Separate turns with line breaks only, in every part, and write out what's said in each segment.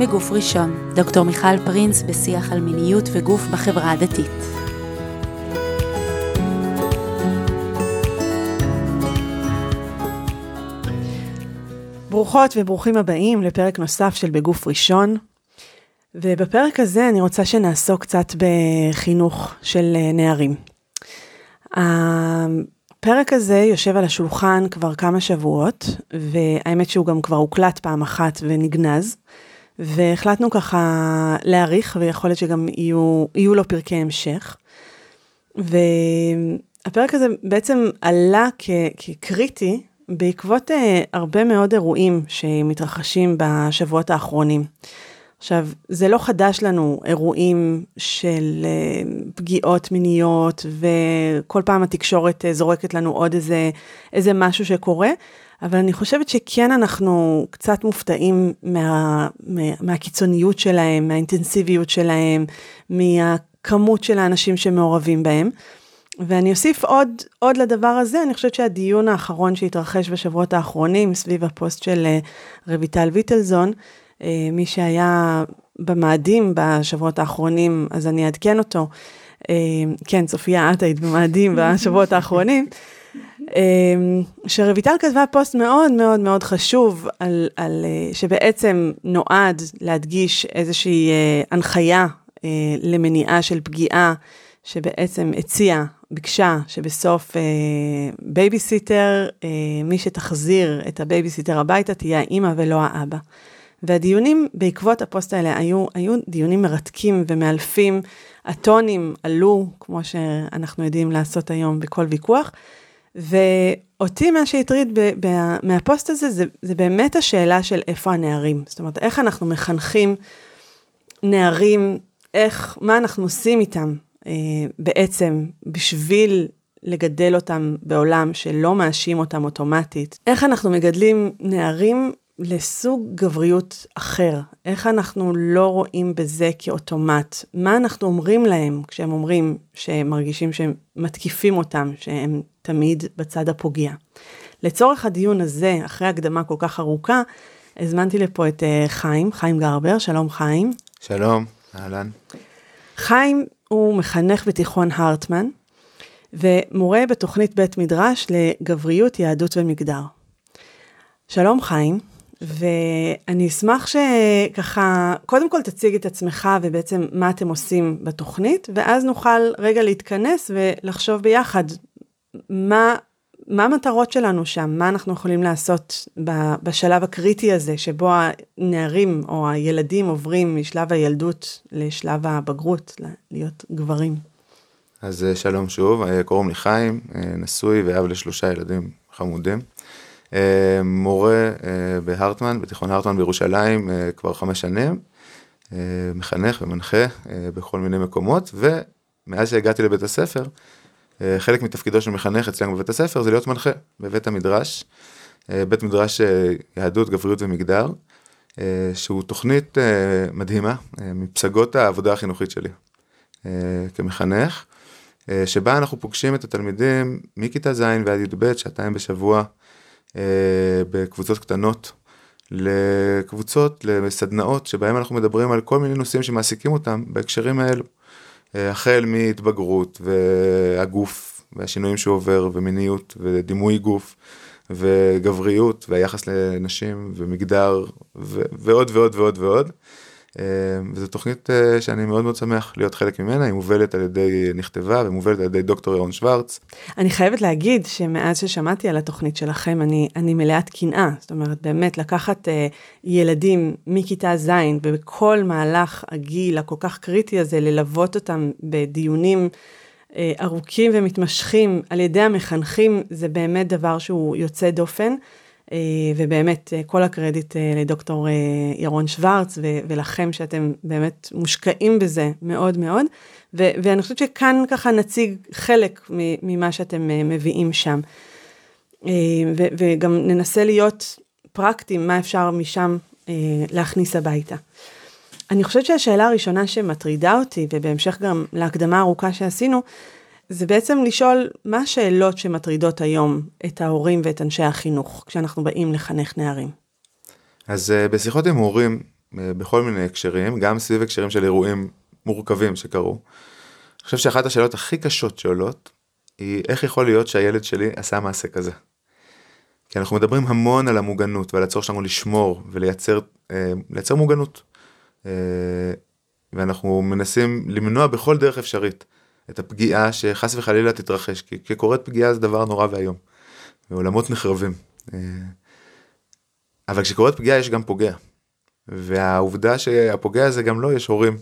בגוף ראשון, דוקטור מיכל פרינס בשיח על מיניות וגוף בחברה הדתית.
ברוכות וברוכים הבאים לפרק נוסף של בגוף ראשון. ובפרק הזה אני רוצה שנעסוק קצת בחינוך של נערים. הפרק הזה יושב על השולחן כבר כמה שבועות, והאמת שהוא גם כבר הוקלט פעם אחת ונגנז, והחלטנו ככה להעריך, ויכול להיות שגם יהיו, יהיו לו פרקי המשך. והפרק הזה בעצם עלה כ, כקריטי בעקבות uh, הרבה מאוד אירועים שמתרחשים בשבועות האחרונים. עכשיו, זה לא חדש לנו אירועים של uh, פגיעות מיניות, וכל פעם התקשורת uh, זורקת לנו עוד איזה, איזה משהו שקורה, אבל אני חושבת שכן אנחנו קצת מופתעים מה, מה, מהקיצוניות שלהם, מהאינטנסיביות שלהם, מהכמות של האנשים שמעורבים בהם. ואני אוסיף עוד, עוד לדבר הזה, אני חושבת שהדיון האחרון שהתרחש בשבועות האחרונים סביב הפוסט של רויטל ויטלזון, אה, מי שהיה במאדים בשבועות האחרונים, אז אני אעדכן אותו. אה, כן, צופיה, את היית במאדים בשבועות האחרונים. אה, שרויטל כתבה פוסט מאוד מאוד מאוד חשוב, על, על, שבעצם נועד להדגיש איזושהי הנחיה למניעה של פגיעה, שבעצם הציעה, ביקשה שבסוף אה, בייביסיטר, אה, מי שתחזיר את הבייביסיטר הביתה תהיה האימא ולא האבא. והדיונים בעקבות הפוסט האלה היו, היו דיונים מרתקים ומאלפים, הטונים עלו, כמו שאנחנו יודעים לעשות היום בכל ויכוח, ואותי מה שהטריד ב- ב- מהפוסט הזה זה, זה באמת השאלה של איפה הנערים. זאת אומרת, איך אנחנו מחנכים נערים, איך, מה אנחנו עושים איתם אה, בעצם בשביל לגדל אותם בעולם שלא מאשים אותם אוטומטית. איך אנחנו מגדלים נערים לסוג גבריות אחר, איך אנחנו לא רואים בזה כאוטומט, מה אנחנו אומרים להם כשהם אומרים שהם מרגישים שהם מתקיפים אותם, שהם תמיד בצד הפוגע. לצורך הדיון הזה, אחרי הקדמה כל כך ארוכה, הזמנתי לפה את uh, חיים, חיים גרבר, שלום חיים.
שלום, אהלן.
חיים הוא מחנך בתיכון הרטמן, ומורה בתוכנית בית מדרש לגבריות, יהדות ומגדר. שלום חיים. ואני אשמח שככה, קודם כל תציג את עצמך ובעצם מה אתם עושים בתוכנית, ואז נוכל רגע להתכנס ולחשוב ביחד מה, מה המטרות שלנו שם, מה אנחנו יכולים לעשות בשלב הקריטי הזה, שבו הנערים או הילדים עוברים משלב הילדות לשלב הבגרות, להיות גברים.
אז אה, שלום שוב, אה, קוראים לי חיים, אה, נשוי ואב לשלושה ילדים חמודים. מורה בהרטמן, בתיכון הרטמן בירושלים כבר חמש שנים, מחנך ומנחה בכל מיני מקומות, ומאז שהגעתי לבית הספר, חלק מתפקידו של מחנך אצלנו בבית הספר זה להיות מנחה בבית המדרש, בית מדרש יהדות, גבריות ומגדר, שהוא תוכנית מדהימה מפסגות העבודה החינוכית שלי כמחנך, שבה אנחנו פוגשים את התלמידים מכיתה ז' ועד י"ב, שעתיים בשבוע. אה, בקבוצות קטנות לקבוצות, לסדנאות שבהם אנחנו מדברים על כל מיני נושאים שמעסיקים אותם בהקשרים האלו. אה, החל מהתבגרות והגוף והשינויים שהוא עובר ומיניות ודימוי גוף וגבריות והיחס לנשים ומגדר ועוד ועוד ועוד ועוד. אה, וזו תוכנית אה, שאני מאוד מאוד שמח להיות חלק ממנה, היא מובלת על ידי, נכתבה ומובלת על ידי דוקטור ירון שוורץ.
אני חייבת להגיד שמאז ששמעתי על התוכנית שלכם, אני, אני מלאת קנאה, זאת אומרת, באמת לקחת uh, ילדים מכיתה ז' ובכל מהלך הגיל הכל כך קריטי הזה, ללוות אותם בדיונים uh, ארוכים ומתמשכים על ידי המחנכים, זה באמת דבר שהוא יוצא דופן. אה, ובאמת, אה, כל הקרדיט אה, לדוקטור ירון שוורץ ולכם שאתם באמת מושקעים בזה מאוד מאוד. ואני חושבת שכאן ככה נציג חלק ממה שאתם מביאים שם. וגם ננסה להיות פרקטיים, מה אפשר משם להכניס הביתה. אני חושבת שהשאלה הראשונה שמטרידה אותי, ובהמשך גם להקדמה הארוכה שעשינו, זה בעצם לשאול מה השאלות שמטרידות היום את ההורים ואת אנשי החינוך כשאנחנו באים לחנך נערים.
אז uh, בשיחות עם הורים אה, בכל מיני הקשרים, גם סביב הקשרים של אירועים מורכבים שקרו. אני חושב שאחת השאלות הכי קשות שעולות, היא איך יכול להיות שהילד שלי עשה מעשה כזה. כי אנחנו מדברים המון על המוגנות ועל הצורך שלנו לשמור ולייצר אה, מוגנות. אה, ואנחנו מנסים למנוע בכל דרך אפשרית את הפגיעה שחס וחלילה תתרחש, כי כקורית פגיעה זה דבר נורא ואיום. ועולמות נחרבים. אה, אבל כשקורית פגיעה יש גם פוגע. והעובדה שהפוגע הזה גם לא יש הורים,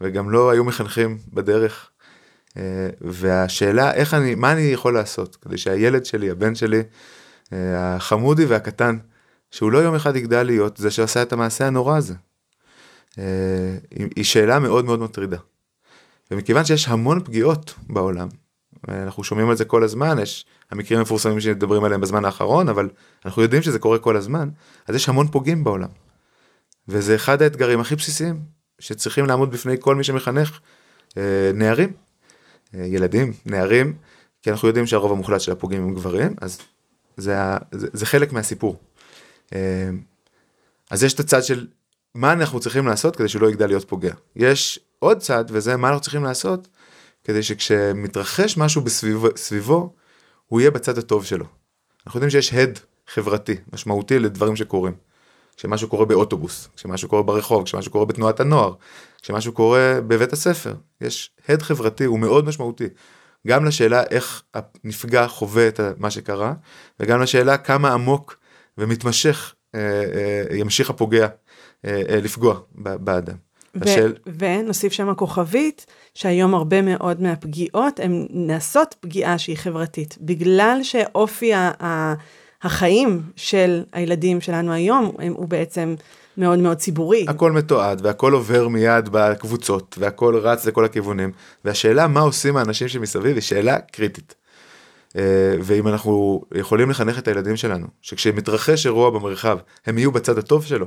וגם לא היו מחנכים בדרך. אה, והשאלה איך אני, מה אני יכול לעשות כדי שהילד שלי, הבן שלי, אה, החמודי והקטן, שהוא לא יום אחד יגדל להיות זה שעשה את המעשה הנורא הזה. היא שאלה מאוד מאוד מטרידה. ומכיוון שיש המון פגיעות בעולם, אנחנו שומעים על זה כל הזמן, יש המקרים המפורסמים שמדברים עליהם בזמן האחרון, אבל אנחנו יודעים שזה קורה כל הזמן, אז יש המון פוגעים בעולם. וזה אחד האתגרים הכי בסיסיים שצריכים לעמוד בפני כל מי שמחנך אה, נערים, אה, ילדים, נערים, כי אנחנו יודעים שהרוב המוחלט של הפוגעים הם גברים, אז זה, זה, זה חלק מהסיפור. אה, אז יש את הצד של מה אנחנו צריכים לעשות כדי שהוא לא יגדל להיות פוגע. יש עוד צד, וזה מה אנחנו צריכים לעשות כדי שכשמתרחש משהו בסביבו, בסביבו, הוא יהיה בצד הטוב שלו. אנחנו יודעים שיש הד חברתי משמעותי לדברים שקורים. כשמשהו קורה באוטובוס, כשמשהו קורה ברחוב, כשמשהו קורה בתנועת הנוער, כשמשהו קורה בבית הספר, יש הד חברתי, הוא מאוד משמעותי. גם לשאלה איך הנפגע חווה את מה שקרה, וגם לשאלה כמה עמוק ומתמשך אה, אה, ימשיך הפוגע לפגוע באדם.
השאל... ונוסיף שם הכוכבית, שהיום הרבה מאוד מהפגיעות הן נעשות פגיעה שהיא חברתית, בגלל שאופי ה- החיים של הילדים שלנו היום הם, הוא בעצם מאוד מאוד ציבורי.
הכל מתועד והכל עובר מיד בקבוצות והכל רץ לכל הכיוונים והשאלה מה עושים האנשים שמסביב היא שאלה קריטית. אה, ואם אנחנו יכולים לחנך את הילדים שלנו שכשמתרחש אירוע במרחב הם יהיו בצד הטוב שלו.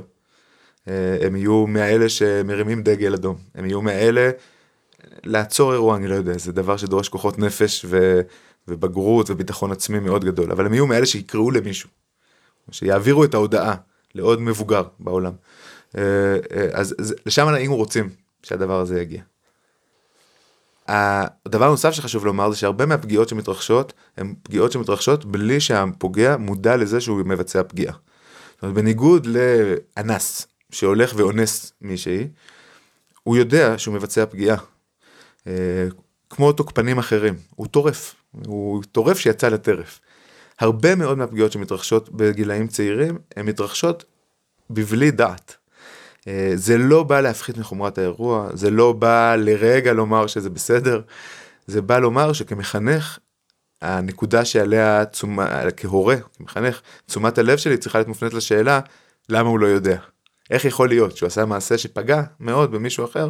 אה, הם יהיו מהאלה שמרימים דגל אדום, הם יהיו מהאלה לעצור אירוע, אני לא יודע, זה דבר שדורש כוחות נפש ו, ובגרות וביטחון עצמי מאוד גדול, אבל הם יהיו מאלה שיקראו למישהו, שיעבירו את ההודעה לעוד מבוגר בעולם. אה, אה, אז לשם היינו רוצים שהדבר הזה יגיע. הדבר הנוסף שחשוב לומר זה שהרבה מהפגיעות שמתרחשות הן פגיעות שמתרחשות בלי שהפוגע מודע לזה שהוא מבצע פגיעה. זאת אומרת, בניגוד לאנס שהולך ואונס מישהי, הוא יודע שהוא מבצע פגיעה. אה, כמו תוקפנים אחרים, הוא טורף, הוא טורף שיצא לטרף. הרבה מאוד מהפגיעות שמתרחשות בגילאים צעירים, הן מתרחשות בבלי דעת. אה, זה לא בא להפחית מחומרת האירוע, זה לא בא לרגע לומר שזה בסדר, זה בא לומר שכמחנך, הנקודה שעליה, תשומה, כהורה, כמחנך, תשומת הלב שלי צריכה להיות מופנית לשאלה, למה הוא לא יודע? איך יכול להיות שהוא עשה מעשה שפגע מאוד במישהו אחר,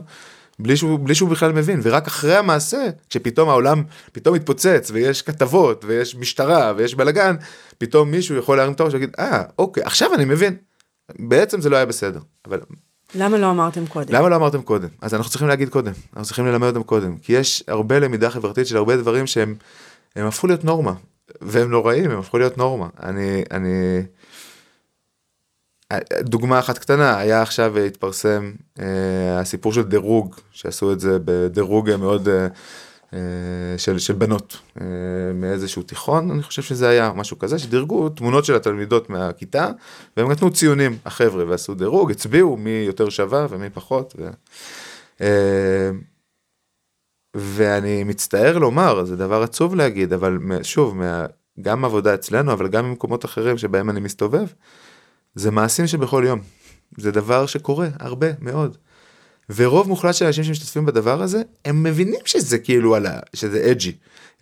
בלי שהוא, בלי שהוא בכלל מבין, ורק אחרי המעשה, כשפתאום העולם פתאום מתפוצץ, ויש כתבות, ויש משטרה, ויש בלאגן, פתאום מישהו יכול להרים את הראש ולהגיד, אה, אוקיי, עכשיו אני מבין. בעצם זה לא היה בסדר, אבל...
למה לא אמרתם קודם?
למה לא אמרתם קודם? אז אנחנו צריכים להגיד קודם, אנחנו צריכים ללמד אותם קודם, כי יש הרבה למידה חברתית של הרבה דברים שהם הפכו להיות נורמה, והם נוראים, הם הפכו להיות נורמה. אני, אני, דוגמה אחת קטנה, היה עכשיו התפרסם אה, הסיפור של דירוג, שעשו את זה בדירוג מאוד אה, אה, של, של בנות אה, מאיזשהו תיכון, אני חושב שזה היה משהו כזה, שדירגו תמונות של התלמידות מהכיתה, והם נתנו ציונים, החבר'ה, ועשו דירוג, הצביעו מי יותר שווה ומי פחות. ו, אה, ואני מצטער לומר, זה דבר עצוב להגיד, אבל שוב, גם עבודה אצלנו, אבל גם במקומות אחרים שבהם אני מסתובב, זה מעשים שבכל יום. זה דבר שקורה הרבה מאוד. ורוב מוחלט של האנשים שמשתתפים בדבר הזה, הם מבינים שזה כאילו על ה... שזה אג'י.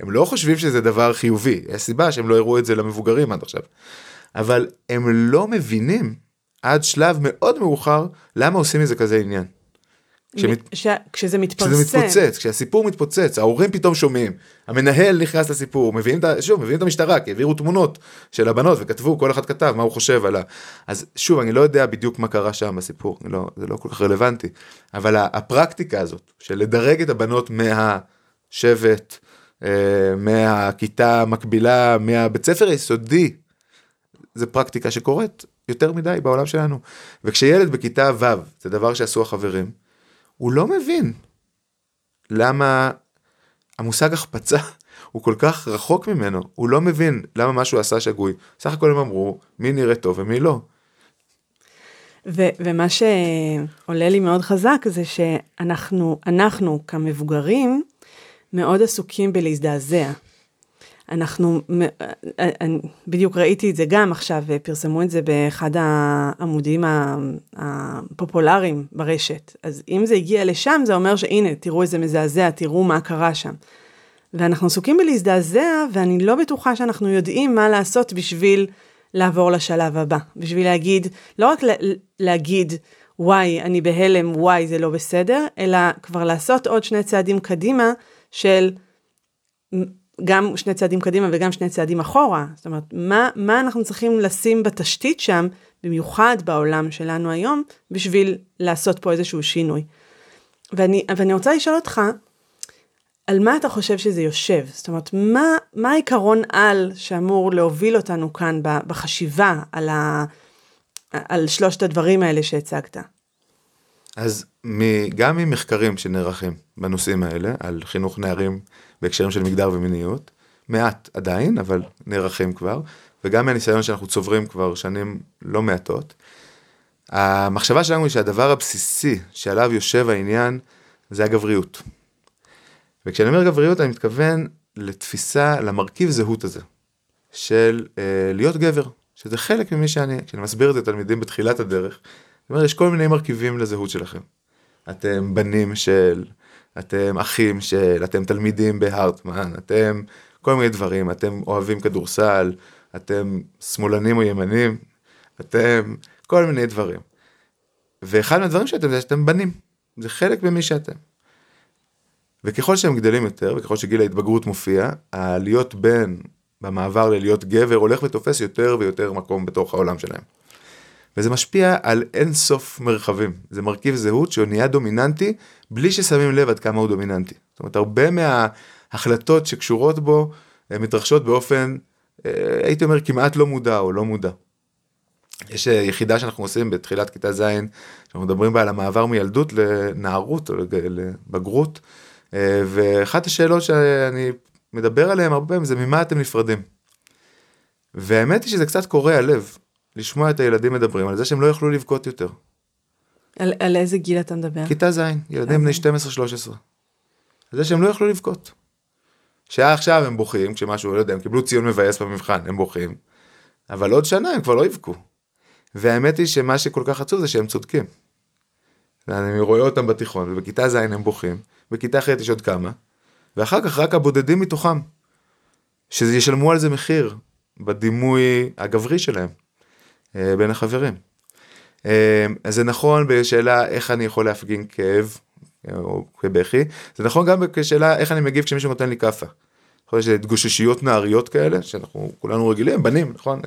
הם לא חושבים שזה דבר חיובי, יש סיבה שהם לא הראו את זה למבוגרים עד עכשיו. אבל הם לא מבינים עד שלב מאוד מאוחר למה עושים מזה כזה עניין.
כשמת... ש... כשזה מתפרסם.
כשזה מתפוצץ, כשהסיפור מתפוצץ, ההורים פתאום שומעים, המנהל נכנס לסיפור, מביאים את. שוב, מביאים את המשטרה, כי העבירו תמונות של הבנות וכתבו, כל אחד כתב מה הוא חושב על ה... אז שוב, אני לא יודע בדיוק מה קרה שם בסיפור, לא, זה לא כל כך רלוונטי, אבל הפרקטיקה הזאת של לדרג את הבנות מהשבט, אה, מהכיתה המקבילה, מהבית ספר היסודי, זה פרקטיקה שקורית יותר מדי בעולם שלנו. וכשילד בכיתה ו', זה דבר שעשו החברים, הוא לא מבין למה המושג החפצה הוא כל כך רחוק ממנו, הוא לא מבין למה מה שהוא עשה שגוי. סך הכל הם אמרו מי נראה טוב ומי לא.
ו- ומה שעולה לי מאוד חזק זה שאנחנו, אנחנו כמבוגרים, מאוד עסוקים בלהזדעזע. אנחנו, בדיוק ראיתי את זה גם עכשיו, פרסמו את זה באחד העמודים הפופולריים ברשת. אז אם זה הגיע לשם, זה אומר שהנה, תראו איזה מזעזע, תראו מה קרה שם. ואנחנו עסוקים בלהזדעזע, ואני לא בטוחה שאנחנו יודעים מה לעשות בשביל לעבור לשלב הבא. בשביל להגיד, לא רק להגיד, וואי, אני בהלם, וואי, זה לא בסדר, אלא כבר לעשות עוד שני צעדים קדימה של גם שני צעדים קדימה וגם שני צעדים אחורה. זאת אומרת, מה, מה אנחנו צריכים לשים בתשתית שם, במיוחד בעולם שלנו היום, בשביל לעשות פה איזשהו שינוי. ואני, ואני רוצה לשאול אותך, על מה אתה חושב שזה יושב? זאת אומרת, מה, מה העיקרון על שאמור להוביל אותנו כאן בחשיבה על, ה, על שלושת הדברים האלה שהצגת?
אז גם ממחקרים שנערכים בנושאים האלה, על חינוך נערים בהקשרים של מגדר ומיניות, מעט עדיין, אבל נערכים כבר, וגם מהניסיון שאנחנו צוברים כבר שנים לא מעטות, המחשבה שלנו היא שהדבר הבסיסי שעליו יושב העניין זה הגבריות. וכשאני אומר גבריות אני מתכוון לתפיסה, למרכיב זהות הזה, של אה, להיות גבר, שזה חלק ממי שאני, כשאני מסביר את זה לתלמידים בתחילת הדרך, אני אומר, יש כל מיני מרכיבים לזהות שלכם. אתם בנים של, אתם אחים של, אתם תלמידים בהרטמן, אתם כל מיני דברים, אתם אוהבים כדורסל, אתם שמאלנים או ימנים, אתם כל מיני דברים. ואחד מהדברים שאתם זה שאתם בנים, זה חלק ממי שאתם. וככל שהם גדלים יותר, וככל שגיל ההתבגרות מופיע, הלהיות בן במעבר ללהיות גבר הולך ותופס יותר ויותר מקום בתוך העולם שלהם. וזה משפיע על אין סוף מרחבים. זה מרכיב זהות שהוא נהיה דומיננטי בלי ששמים לב עד כמה הוא דומיננטי. זאת אומרת, הרבה מההחלטות שקשורות בו מתרחשות באופן, אה, הייתי אומר, כמעט לא מודע או לא מודע. יש אה, יחידה שאנחנו עושים בתחילת כיתה ז', שאנחנו מדברים בה על המעבר מילדות לנערות או לבגרות, אה, ואחת השאלות שאני מדבר עליהן הרבה פעמים זה ממה אתם נפרדים. והאמת היא שזה קצת קורע לב, לשמוע את הילדים מדברים על זה שהם לא יוכלו לבכות יותר.
על, על איזה גיל אתה מדבר?
כיתה ז', ילדים בני 12-13. על זה שהם לא יוכלו לבכות. שעכשיו הם בוכים כשמשהו, לא יודע, הם קיבלו ציון מבאס במבחן, הם בוכים. אבל עוד שנה הם כבר לא יבכו. והאמת היא שמה שכל כך עצוב זה שהם צודקים. אני רואה אותם בתיכון, ובכיתה ז' הם בוכים, בכיתה ח' יש עוד כמה, ואחר כך רק הבודדים מתוכם, שישלמו על זה מחיר בדימוי הגברי שלהם. אה, בין החברים. אה, אז זה נכון בשאלה איך אני יכול להפגין כאב אה, או כבכי, זה נכון גם בשאלה איך אני מגיב כשמישהו נותן לי כאפה. יכול להיות התגוששויות נעריות כאלה, שאנחנו כולנו רגילים, בנים, נכון?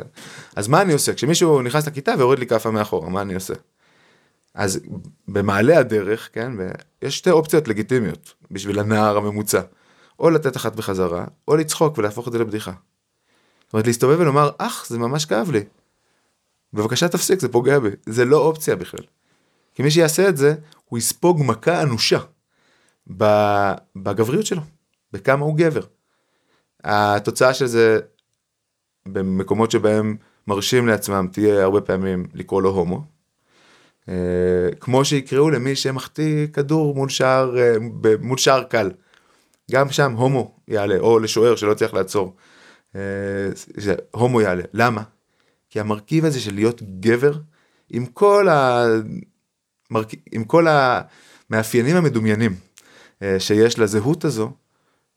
אז מה אני עושה? כשמישהו נכנס לכיתה ויורד לי כאפה מאחורה, מה אני עושה? אז במעלה הדרך, כן, יש שתי אופציות לגיטימיות בשביל הנער הממוצע. או לתת אחת בחזרה, או לצחוק ולהפוך את זה לבדיחה. זאת אומרת, להסתובב ולומר, אך, זה ממש כאב לי. בבקשה תפסיק, זה פוגע בי. זה לא אופציה בכלל. כי מי שיעשה את זה, הוא יספוג מכה אנושה בגבריות שלו, בכמה הוא גבר. התוצאה של זה, במקומות שבהם מרשים לעצמם, תהיה הרבה פעמים לקרוא לו הומו. Uh, כמו שיקראו למי שמחטיא כדור מול שער, uh, מול שער קל. גם שם הומו יעלה, או לשוער שלא צריך לעצור. Uh, הומו יעלה. למה? כי המרכיב הזה של להיות גבר, עם כל, ה... עם כל המאפיינים המדומיינים אה, שיש לזהות הזו,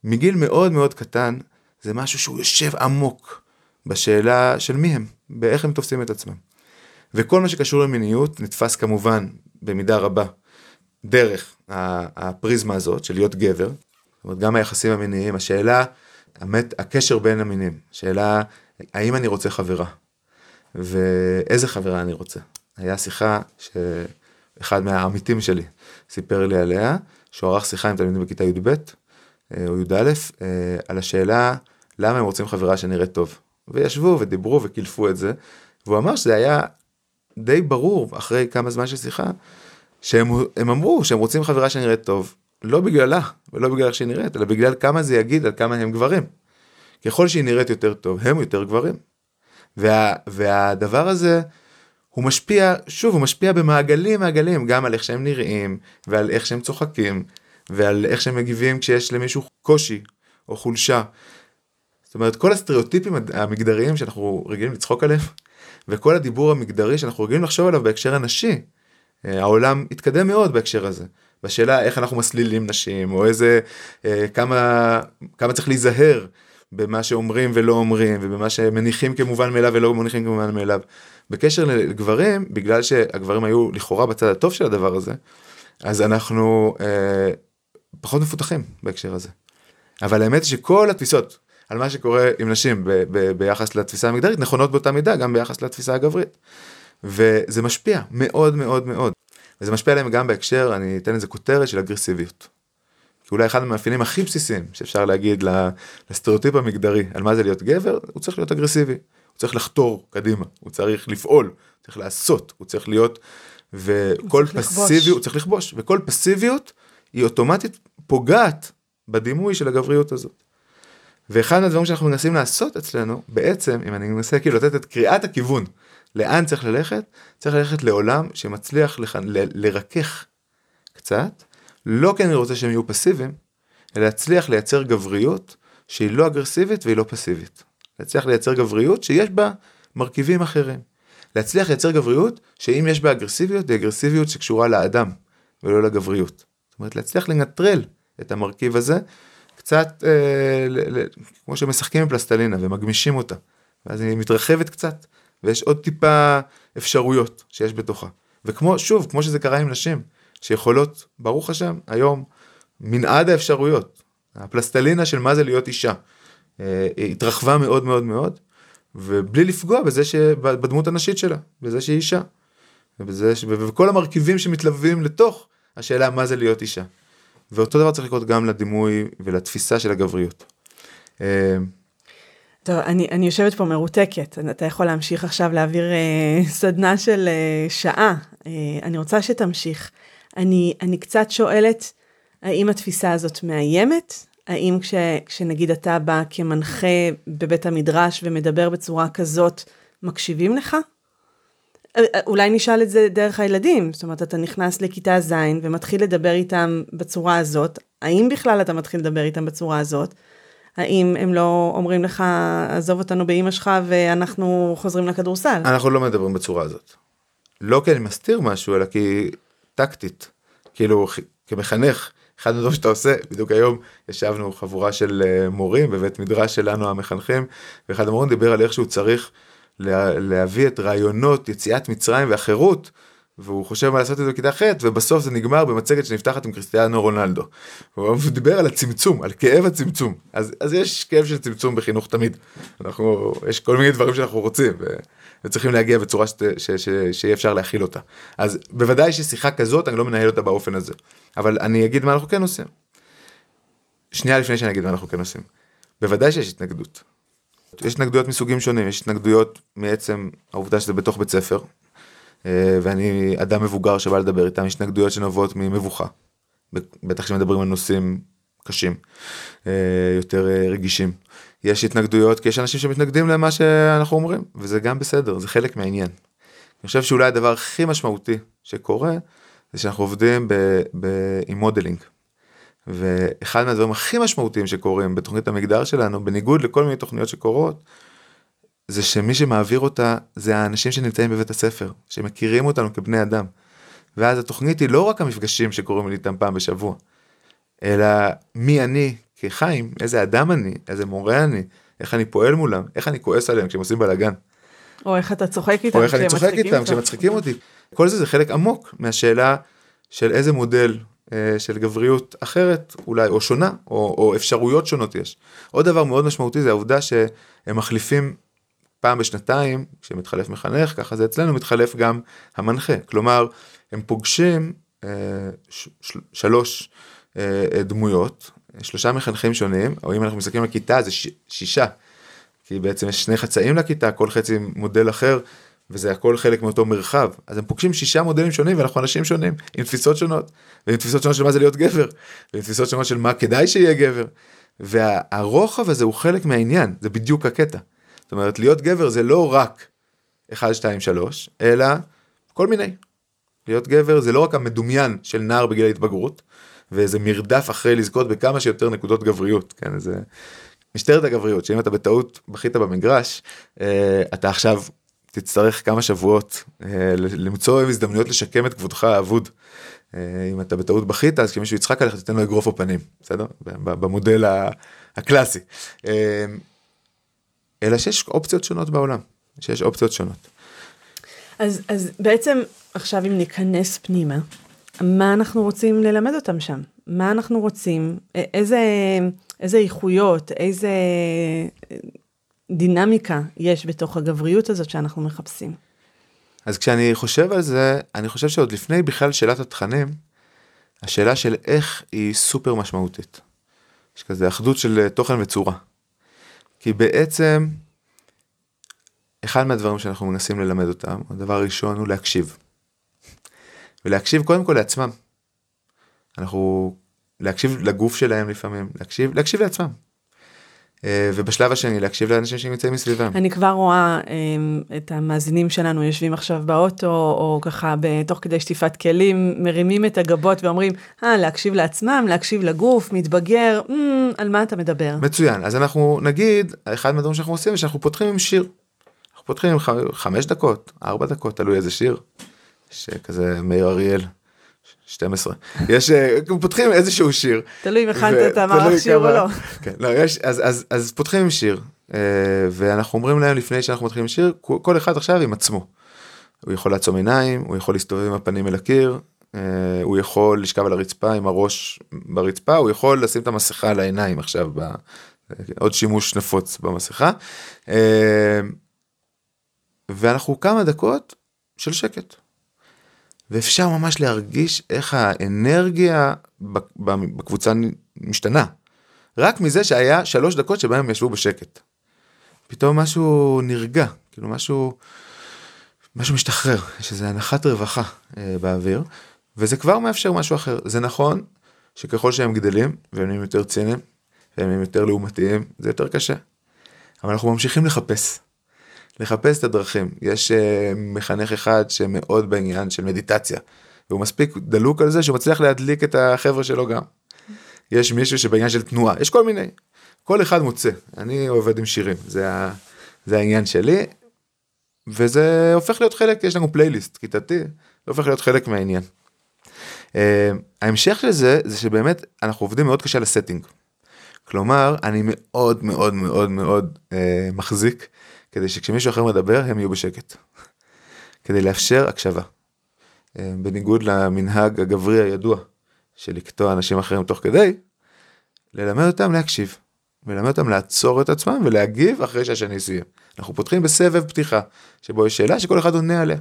מגיל מאוד מאוד קטן, זה משהו שהוא יושב עמוק בשאלה של מי הם, באיך הם תופסים את עצמם. וכל מה שקשור למיניות נתפס כמובן במידה רבה דרך הפריזמה הזאת של להיות גבר, זאת אומרת גם היחסים המיניים, השאלה, המת, הקשר בין המינים, שאלה האם אני רוצה חברה, ואיזה חברה אני רוצה. היה שיחה שאחד מהעמיתים שלי סיפר לי עליה, שהוא ערך שיחה עם תלמידים בכיתה י"ב אה, או י"א, אה, על השאלה למה הם רוצים חברה שנראית טוב. וישבו ודיברו וקילפו את זה, והוא אמר שזה היה די ברור אחרי כמה זמן של שיחה, שהם אמרו שהם רוצים חברה שנראית טוב, לא בגללה ולא בגלל איך שהיא נראית, אלא בגלל כמה זה יגיד על כמה הם גברים. ככל שהיא נראית יותר טוב, הם יותר גברים. וה, והדבר הזה, הוא משפיע, שוב, הוא משפיע במעגלים מעגלים, גם על איך שהם נראים, ועל איך שהם צוחקים, ועל איך שהם מגיבים כשיש למישהו קושי או חולשה. זאת אומרת, כל הסטריאוטיפים המגדריים שאנחנו רגילים לצחוק עליהם, וכל הדיבור המגדרי שאנחנו רגילים לחשוב עליו בהקשר הנשי, אה, העולם התקדם מאוד בהקשר הזה. בשאלה איך אנחנו מסלילים נשים, או איזה, אה, כמה, כמה צריך להיזהר במה שאומרים ולא אומרים, ובמה שמניחים כמובן מאליו ולא מניחים כמובן מאליו. בקשר לגברים, בגלל שהגברים היו לכאורה בצד הטוב של הדבר הזה, אז אנחנו אה, פחות מפותחים בהקשר הזה. אבל האמת היא שכל התפיסות על מה שקורה עם נשים ב- ב- ביחס לתפיסה המגדרית נכונות באותה מידה גם ביחס לתפיסה הגברית. וזה משפיע מאוד מאוד מאוד. וזה משפיע עליהם גם בהקשר, אני אתן לזה כותרת של אגרסיביות. כי אולי אחד המאפיינים הכי בסיסיים שאפשר להגיד לסטריאוטיפ המגדרי על מה זה להיות גבר, הוא צריך להיות אגרסיבי. הוא צריך לחתור קדימה, הוא צריך לפעול, הוא צריך לעשות, הוא צריך להיות, וכל פסיביות, הוא צריך לכבוש, וכל פסיביות היא אוטומטית פוגעת בדימוי של הגבריות הזאת. ואחד הדברים שאנחנו מנסים לעשות אצלנו, בעצם, אם אני מנסה כאילו לתת את קריאת הכיוון, לאן צריך ללכת? צריך ללכת לעולם שמצליח לח... ל... לרכך קצת, לא כי אני רוצה שהם יהיו פסיביים, אלא להצליח לייצר גבריות שהיא לא אגרסיבית והיא לא פסיבית. להצליח לייצר גבריות שיש בה מרכיבים אחרים. להצליח לייצר גבריות שאם יש בה אגרסיביות, היא אגרסיביות שקשורה לאדם ולא לגבריות. זאת אומרת להצליח לנטרל את המרכיב הזה קצת אה, ל, ל, כמו שמשחקים עם פלסטלינה ומגמישים אותה. ואז היא מתרחבת קצת ויש עוד טיפה אפשרויות שיש בתוכה. וכמו שוב כמו שזה קרה עם נשים שיכולות ברוך השם היום מנעד האפשרויות הפלסטלינה של מה זה להיות אישה. אה, התרחבה מאוד מאוד מאוד ובלי לפגוע בזה שבדמות הנשית שלה בזה שהיא אישה. ובזה, וכל המרכיבים שמתלווים לתוך השאלה מה זה להיות אישה. ואותו דבר צריך לקרות גם לדימוי ולתפיסה של הגבריות. אה,
טוב, אני, אני יושבת פה מרותקת, אתה יכול להמשיך עכשיו להעביר אה, סדנה של אה, שעה. אה, אני רוצה שתמשיך. אני, אני קצת שואלת, האם התפיסה הזאת מאיימת? האם כש, כשנגיד אתה בא כמנחה בבית המדרש ומדבר בצורה כזאת, מקשיבים לך? אה, אה, אולי נשאל את זה דרך הילדים, זאת אומרת, אתה נכנס לכיתה ז' ומתחיל לדבר איתם בצורה הזאת, האם בכלל אתה מתחיל לדבר איתם בצורה הזאת? האם הם לא אומרים לך, עזוב אותנו באימא שלך ואנחנו חוזרים לכדורסל?
אנחנו לא מדברים בצורה הזאת. לא כי אני מסתיר משהו, אלא כי טקטית. כאילו, כמחנך, אחד הדברים שאתה עושה, בדיוק היום ישבנו חבורה של אה, מורים בבית מדרש שלנו המחנכים, ואחד המורים דיבר על איך שהוא צריך לה, להביא את רעיונות יציאת מצרים והחירות והוא חושב מה לעשות את זה בכיתה ח' ובסוף זה נגמר במצגת שנפתחת עם קריסטיאנו רונלדו. הוא דיבר על הצמצום, על כאב הצמצום. אז, אז יש כאב של צמצום בחינוך תמיד. אנחנו, יש כל מיני דברים שאנחנו רוצים ו, וצריכים להגיע בצורה שיהיה אפשר להכיל אותה. אז בוודאי ששיחה כזאת אני לא מנהל אותה באופן הזה. אבל אני אגיד מה אנחנו כן עושים. שנייה לפני שאני אגיד מה אנחנו כן עושים. בוודאי שיש התנגדות. יש התנגדויות מסוגים שונים, יש התנגדויות מעצם העובדה שזה בתוך בית ספר, אה, ואני אדם מבוגר שבא לדבר איתם, יש התנגדויות שנובעות ממבוכה, בטח כשמדברים על נושאים קשים, אה, יותר אה, רגישים. יש התנגדויות כי יש אנשים שמתנגדים למה שאנחנו אומרים, וזה גם בסדר, זה חלק מהעניין. אני חושב שאולי הדבר הכי משמעותי שקורה, זה שאנחנו עובדים ב, ב, עם מודלינג. ואחד מהדברים הכי משמעותיים שקורים בתוכנית המגדר שלנו, בניגוד לכל מיני תוכניות שקורות, זה שמי שמעביר אותה זה האנשים שנמצאים בבית הספר, שמכירים אותנו כבני אדם. ואז התוכנית היא לא רק המפגשים שקורים איתם פעם בשבוע, אלא מי אני כחיים, איזה אדם אני, איזה מורה אני, איך אני פועל מולם, איך אני כועס עליהם כשהם עושים בלאגן.
או איך אתה צוחק איתם,
או איך אני צוחק איתם כשמצחיקים אותי. כל זה זה חלק עמוק מהשאלה של איזה מודל אה, של גבריות אחרת אולי או שונה או, או אפשרויות שונות יש. עוד דבר מאוד משמעותי זה העובדה שהם מחליפים פעם בשנתיים, כשמתחלף מחנך, ככה זה אצלנו, מתחלף גם המנחה. כלומר, הם פוגשים אה, ש, של, שלוש אה, דמויות, שלושה מחנכים שונים, או אם אנחנו מסתכלים על כיתה זה ש, שישה, כי בעצם יש שני חצאים לכיתה, כל חצי מודל אחר, וזה הכל חלק מאותו מרחב, אז הם פוגשים שישה מודלים שונים ואנחנו אנשים שונים, עם תפיסות שונות, ועם תפיסות שונות של מה זה להיות גבר, ועם תפיסות שונות של מה כדאי שיהיה גבר, והרוחב הזה הוא חלק מהעניין, זה בדיוק הקטע. זאת אומרת, להיות גבר זה לא רק 1, 2, 3, אלא כל מיני. להיות גבר זה לא רק המדומיין של נער בגיל ההתבגרות, ואיזה מרדף אחרי לזכות בכמה שיותר נקודות גבריות, כן, זה משטרת הגבריות, שאם אתה בטעות בכית במגרש, אה, אתה עכשיו תצטרך כמה שבועות אה, למצוא הזדמנויות לשקם את כבודך האבוד. אה, אם אתה בטעות בכית אז כשמישהו יצחק עליך תיתן לו אגרוף בפנים, בסדר? במודל הקלאסי. אלא שיש אופציות שונות בעולם, שיש אופציות שונות.
אז, אז בעצם עכשיו אם ניכנס פנימה, מה אנחנו רוצים ללמד אותם שם? מה אנחנו רוצים? איזה, איזה איכויות, איזה דינמיקה יש בתוך הגבריות הזאת שאנחנו מחפשים?
אז כשאני חושב על זה, אני חושב שעוד לפני בכלל שאלת התכנים, השאלה של איך היא סופר משמעותית. יש כזה אחדות של תוכן וצורה. כי בעצם, אחד מהדברים שאנחנו מנסים ללמד אותם, הדבר הראשון הוא להקשיב. ולהקשיב קודם כל לעצמם. אנחנו, להקשיב לגוף שלהם לפעמים, להקשיב, להקשיב לעצמם. אה, ובשלב השני להקשיב לאנשים שנמצאים מסביבם.
אני כבר רואה אה, את המאזינים שלנו יושבים עכשיו באוטו, או ככה תוך כדי שטיפת כלים, מרימים את הגבות ואומרים, אה, להקשיב לעצמם, להקשיב לגוף, מתבגר, mm, על מה אתה מדבר?
מצוין, אז אנחנו נגיד, אחד מהדברים שאנחנו עושים, שאנחנו פותחים עם שיר. אנחנו פותחים עם חמש דקות, ארבע דקות, תלוי איזה שיר. שכזה מאיר אריאל. 12 יש אה, פותחים איזשהו שיר
תלוי אם הכנת את המערך שיר או לא.
כן, לא יש אז אז אז פותחים עם שיר אה, ואנחנו אומרים להם לפני שאנחנו מתחילים עם שיר כל אחד עכשיו עם עצמו. הוא יכול לעצום עיניים הוא יכול להסתובב עם הפנים אל הקיר אה, הוא יכול לשכב על הרצפה עם הראש ברצפה הוא יכול לשים את המסכה על העיניים עכשיו עוד שימוש נפוץ במסכה. ואנחנו כמה דקות של שקט. ואפשר ממש להרגיש איך האנרגיה בקבוצה משתנה. רק מזה שהיה שלוש דקות שבהם הם ישבו בשקט. פתאום משהו נרגע, כאילו משהו, משהו משתחרר, יש איזו הנחת רווחה אה, באוויר, וזה כבר מאפשר משהו אחר. זה נכון שככל שהם גדלים, והם נהיים יותר ציניים, והם נהיים יותר לעומתיים, זה יותר קשה. אבל אנחנו ממשיכים לחפש. לחפש את הדרכים. יש uh, מחנך אחד שמאוד בעניין של מדיטציה, והוא מספיק דלוק על זה שהוא מצליח להדליק את החבר'ה שלו גם. יש מישהו שבעניין של תנועה, יש כל מיני. כל אחד מוצא, אני עובד עם שירים, זה, ה, זה העניין שלי, וזה הופך להיות חלק, יש לנו פלייליסט כיתתי, זה הופך להיות חלק מהעניין. Uh, ההמשך של זה, זה שבאמת אנחנו עובדים מאוד קשה לסטינג. כלומר, אני מאוד מאוד מאוד מאוד uh, מחזיק כדי שכשמישהו אחר מדבר הם יהיו בשקט. כדי לאפשר הקשבה. אה, בניגוד למנהג הגברי הידוע של לקטוע אנשים אחרים תוך כדי, ללמד אותם להקשיב. וללמד אותם לעצור את עצמם ולהגיב אחרי שהשני סיים. אנחנו פותחים בסבב פתיחה, שבו יש שאלה שכל אחד עונה עליה.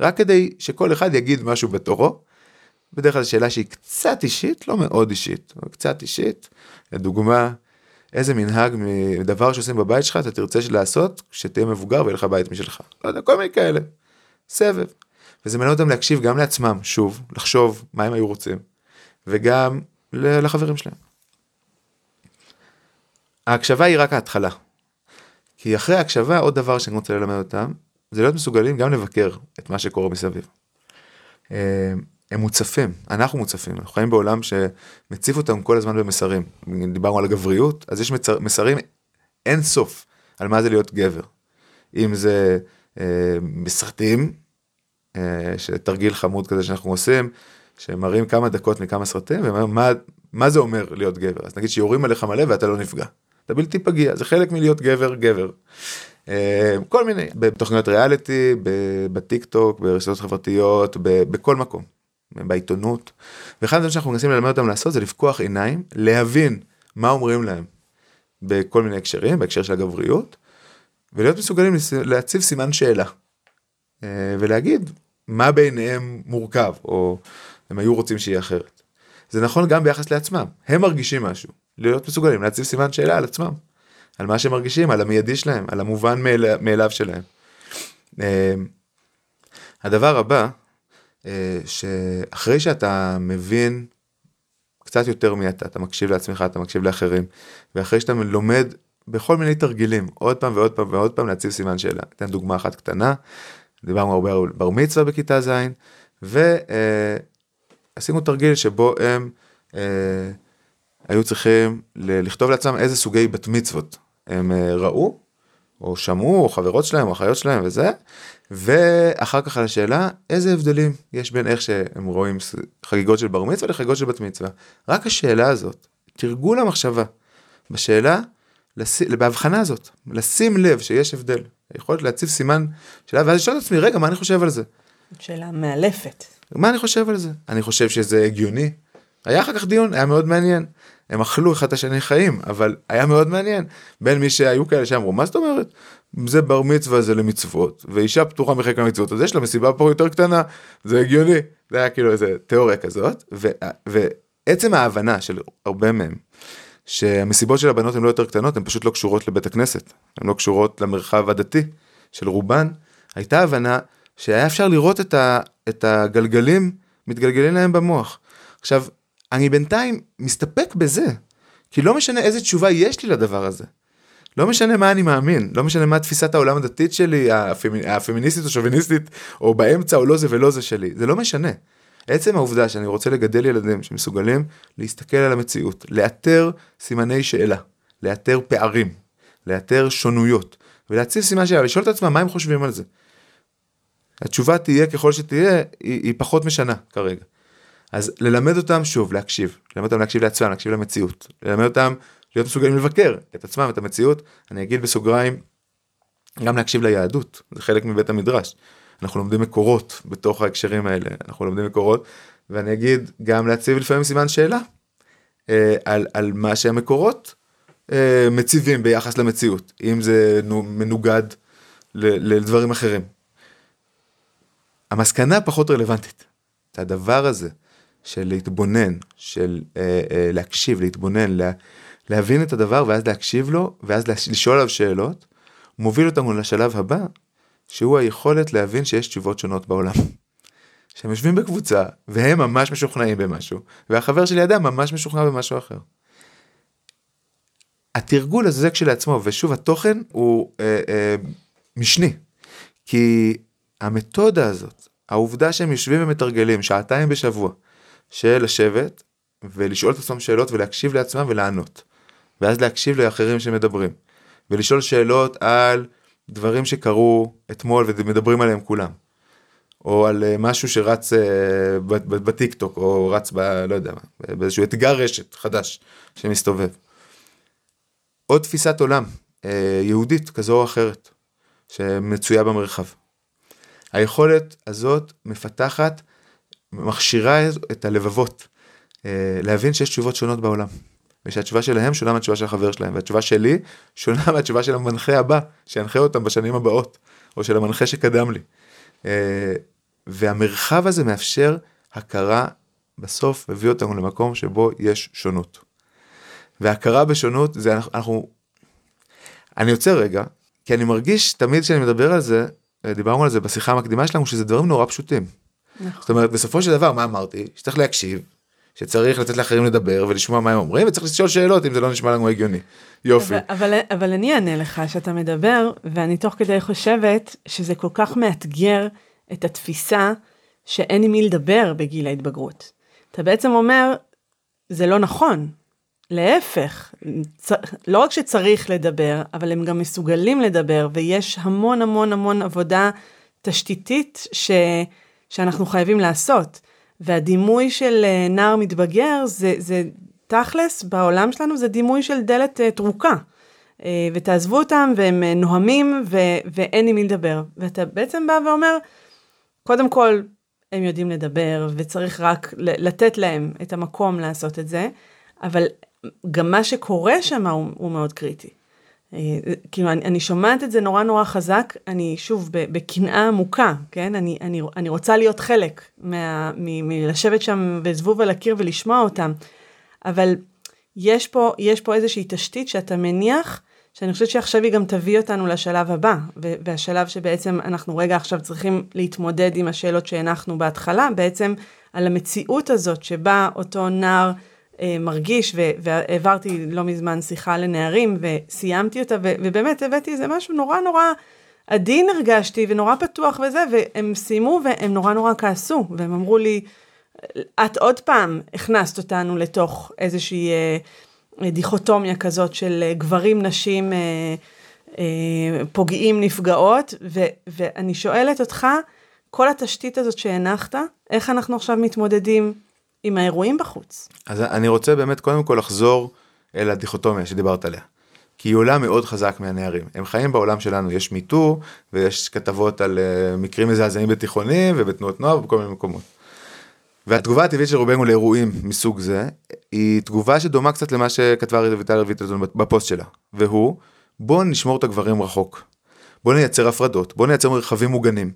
רק כדי שכל אחד יגיד משהו בתורו. בדרך כלל שאלה שהיא קצת אישית, לא מאוד אישית, אבל קצת אישית. לדוגמה, איזה מנהג מדבר שעושים בבית שלך אתה תרצה לעשות כשתהיה מבוגר ויהיה לך בית משלך. לא יודע, כל מיני כאלה. סבב. וזה מלמד אותם להקשיב גם לעצמם, שוב, לחשוב מה הם היו רוצים, וגם לחברים שלהם. ההקשבה היא רק ההתחלה. כי אחרי ההקשבה עוד דבר שאני רוצה ללמד אותם, זה להיות מסוגלים גם לבקר את מה שקורה מסביב. הם מוצפים, אנחנו מוצפים, אנחנו חיים בעולם שמציף אותם כל הזמן במסרים. דיברנו על הגבריות, אז יש מצר, מסרים אין סוף על מה זה להיות גבר. אם זה אה, בסרטים, אה, שתרגיל חמוד כזה שאנחנו עושים, שמראים כמה דקות מכמה סרטים, ואומרים מה, מה זה אומר להיות גבר. אז נגיד שיורים עליך מלא ואתה לא נפגע. אתה בלתי פגיע, זה חלק מלהיות גבר גבר. אה, כל מיני, בתוכניות ריאליטי, בטיק טוק, ברשתות חברתיות, בכל מקום. בעיתונות. ואחד הדברים שאנחנו מנסים ללמד אותם לעשות זה לפקוח עיניים, להבין מה אומרים להם בכל מיני הקשרים, בהקשר של הגבריות, ולהיות מסוגלים להציב סימן שאלה. אה, ולהגיד מה ביניהם מורכב, או הם היו רוצים שיהיה אחרת. זה נכון גם ביחס לעצמם, הם מרגישים משהו, להיות מסוגלים להציב סימן שאלה על עצמם, על מה שהם מרגישים, על המיידי שלהם, על המובן מאליו שלהם. אה, הדבר הבא, שאחרי שאתה מבין קצת יותר מי אתה, אתה מקשיב לעצמך, אתה מקשיב לאחרים, ואחרי שאתה לומד בכל מיני תרגילים, עוד פעם ועוד פעם ועוד פעם להציב סימן שאלה. אתן דוגמה אחת קטנה, דיברנו הרבה על בר מצווה בכיתה ז', ועשינו תרגיל שבו הם אה, היו צריכים לכתוב לעצמם איזה סוגי בת מצוות הם אה, ראו, או שמעו, או חברות שלהם, או אחיות שלהם וזה, ואחר כך על השאלה איזה הבדלים יש בין איך שהם רואים חגיגות של בר מצווה לחגיגות של בת מצווה. רק השאלה הזאת, תרגול המחשבה בשאלה, לש... בהבחנה הזאת, לשים לב שיש הבדל, היכולת להציב סימן שאלה, ואז לשאול את עצמי, רגע, מה אני חושב על זה?
שאלה מאלפת.
מה אני חושב על זה? אני חושב שזה הגיוני. היה אחר כך דיון, היה מאוד מעניין. הם אכלו אחד את השני חיים, אבל היה מאוד מעניין. בין מי שהיו כאלה שאמרו, מה זאת אומרת? זה בר מצווה זה למצוות, ואישה פתוחה מחלק המצוות, אז יש לה מסיבה פה יותר קטנה, זה הגיוני. זה היה כאילו איזה תיאוריה כזאת, ו- ועצם ההבנה של הרבה מהם, שהמסיבות של הבנות הן לא יותר קטנות, הן פשוט לא קשורות לבית הכנסת, הן לא קשורות למרחב הדתי של רובן, הייתה הבנה שהיה אפשר לראות את, ה- את הגלגלים מתגלגלים להם במוח. עכשיו, אני בינתיים מסתפק בזה, כי לא משנה איזה תשובה יש לי לדבר הזה. לא משנה מה אני מאמין, לא משנה מה תפיסת העולם הדתית שלי, הפמינ... הפמיניסטית או שוביניסטית, או באמצע או לא זה ולא זה שלי, זה לא משנה. עצם העובדה שאני רוצה לגדל ילדים שמסוגלים להסתכל על המציאות, לאתר סימני שאלה, לאתר פערים, לאתר שונויות, ולהציב סימן שאלה, לשאול את עצמם מה הם חושבים על זה. התשובה תהיה ככל שתהיה, היא, היא פחות משנה כרגע. אז ללמד אותם שוב להקשיב, ללמד אותם להקשיב לעצמם, להקשיב למציאות, ללמד אותם להיות מסוגלים לבקר את עצמם, את המציאות, אני אגיד בסוגריים, גם להקשיב ליהדות, זה חלק מבית המדרש. אנחנו לומדים מקורות בתוך ההקשרים האלה, אנחנו לומדים מקורות, ואני אגיד גם להציב לפעמים סימן שאלה אה, על, על מה שהמקורות אה, מציבים ביחס למציאות, אם זה מנוגד ל, לדברים אחרים. המסקנה פחות רלוונטית. את הדבר הזה של להתבונן, של אה, אה, להקשיב, להתבונן, לה, להבין את הדבר ואז להקשיב לו, ואז לשאול עליו שאלות, מוביל אותנו לשלב הבא, שהוא היכולת להבין שיש תשובות שונות בעולם. שהם יושבים בקבוצה, והם ממש משוכנעים במשהו, והחבר שלי אדם ממש משוכנע במשהו אחר. התרגול הזה כשלעצמו, ושוב התוכן הוא אה, אה, משני, כי המתודה הזאת, העובדה שהם יושבים ומתרגלים שעתיים בשבוע, של לשבת ולשאול את עצמם שאלות ולהקשיב לעצמם ולענות. ואז להקשיב לאחרים שמדברים. ולשאול שאלות על דברים שקרו אתמול ומדברים עליהם כולם. או על אה, משהו שרץ uh, בטיק טוק או רץ ב... לא יודע מה, באיזשהו אתגר רשת חדש שמסתובב. עוד תפיסת עולם uh, יהודית כזו או אחרת שמצויה במרחב. היכולת הזאת מפתחת, מכשירה את הלבבות, אה, להבין שיש תשובות שונות בעולם. ושהתשובה שלהם שונה מהתשובה של החבר שלהם, והתשובה שלי שונה מהתשובה של המנחה הבא, שינחה אותם בשנים הבאות, או של המנחה שקדם לי. אה, והמרחב הזה מאפשר הכרה, בסוף מביא אותנו למקום שבו יש שונות. והכרה בשונות זה אנחנו, אני עוצר רגע, כי אני מרגיש תמיד כשאני מדבר על זה, דיברנו על זה בשיחה המקדימה שלנו, שזה דברים נורא פשוטים. נכון. זאת אומרת, בסופו של דבר, מה אמרתי? שצריך להקשיב, שצריך לתת לאחרים לדבר ולשמוע מה הם אומרים, וצריך לשאול שאלות אם זה לא נשמע לנו הגיוני. יופי.
אבל, אבל, אבל אני אענה לך שאתה מדבר, ואני תוך כדי חושבת שזה כל כך מאתגר את התפיסה שאין עם מי לדבר בגיל ההתבגרות. אתה בעצם אומר, זה לא נכון, להפך, צ... לא רק שצריך לדבר, אבל הם גם מסוגלים לדבר, ויש המון המון המון עבודה תשתיתית ש... שאנחנו חייבים לעשות. והדימוי של אה, נער מתבגר זה, זה תכלס בעולם שלנו זה דימוי של דלת uh, טרוקה. Uh, ותעזבו אותם והם נוהמים ו, ואין עם מי לדבר. ואתה בעצם בא ואומר, קודם כל הם יודעים לדבר וצריך רק לתת להם את המקום לעשות את זה, אבל גם מה שקורה שם הוא, הוא מאוד קריטי. כאילו, אני, אני שומעת את זה נורא נורא חזק, אני שוב בקנאה עמוקה, כן? אני, אני, אני רוצה להיות חלק מה, מ, מלשבת שם וזבוב על הקיר ולשמוע אותם, אבל יש פה, יש פה איזושהי תשתית שאתה מניח שאני חושבת שעכשיו היא גם תביא אותנו לשלב הבא, והשלב שבעצם אנחנו רגע עכשיו צריכים להתמודד עם השאלות שהנחנו בהתחלה, בעצם על המציאות הזאת שבה אותו נער מרגיש, והעברתי לא מזמן שיחה לנערים, וסיימתי אותה, ובאמת הבאתי איזה משהו נורא נורא עדין הרגשתי, ונורא פתוח וזה, והם סיימו והם נורא נורא כעסו, והם אמרו לי, את עוד פעם הכנסת אותנו לתוך איזושהי אה, דיכוטומיה כזאת של אה, גברים, נשים, אה, אה, פוגעים, נפגעות, ו, ואני שואלת אותך, כל התשתית הזאת שהנחת, איך אנחנו עכשיו מתמודדים עם האירועים בחוץ?
אז אני רוצה באמת קודם כל לחזור אל הדיכוטומיה שדיברת עליה. כי היא עולה מאוד חזק מהנערים. הם חיים בעולם שלנו, יש מיטו ויש כתבות על uh, מקרים מזעזעים בתיכונים ובתנועות נוער ובכל מיני מקומות. והתגובה הטבעית של רובנו לאירועים מסוג זה, היא תגובה שדומה קצת למה שכתבה רויטל רויטלטון בפוסט שלה, והוא, בוא נשמור את הגברים רחוק. בוא נייצר הפרדות, בוא נייצר מרחבים מוגנים.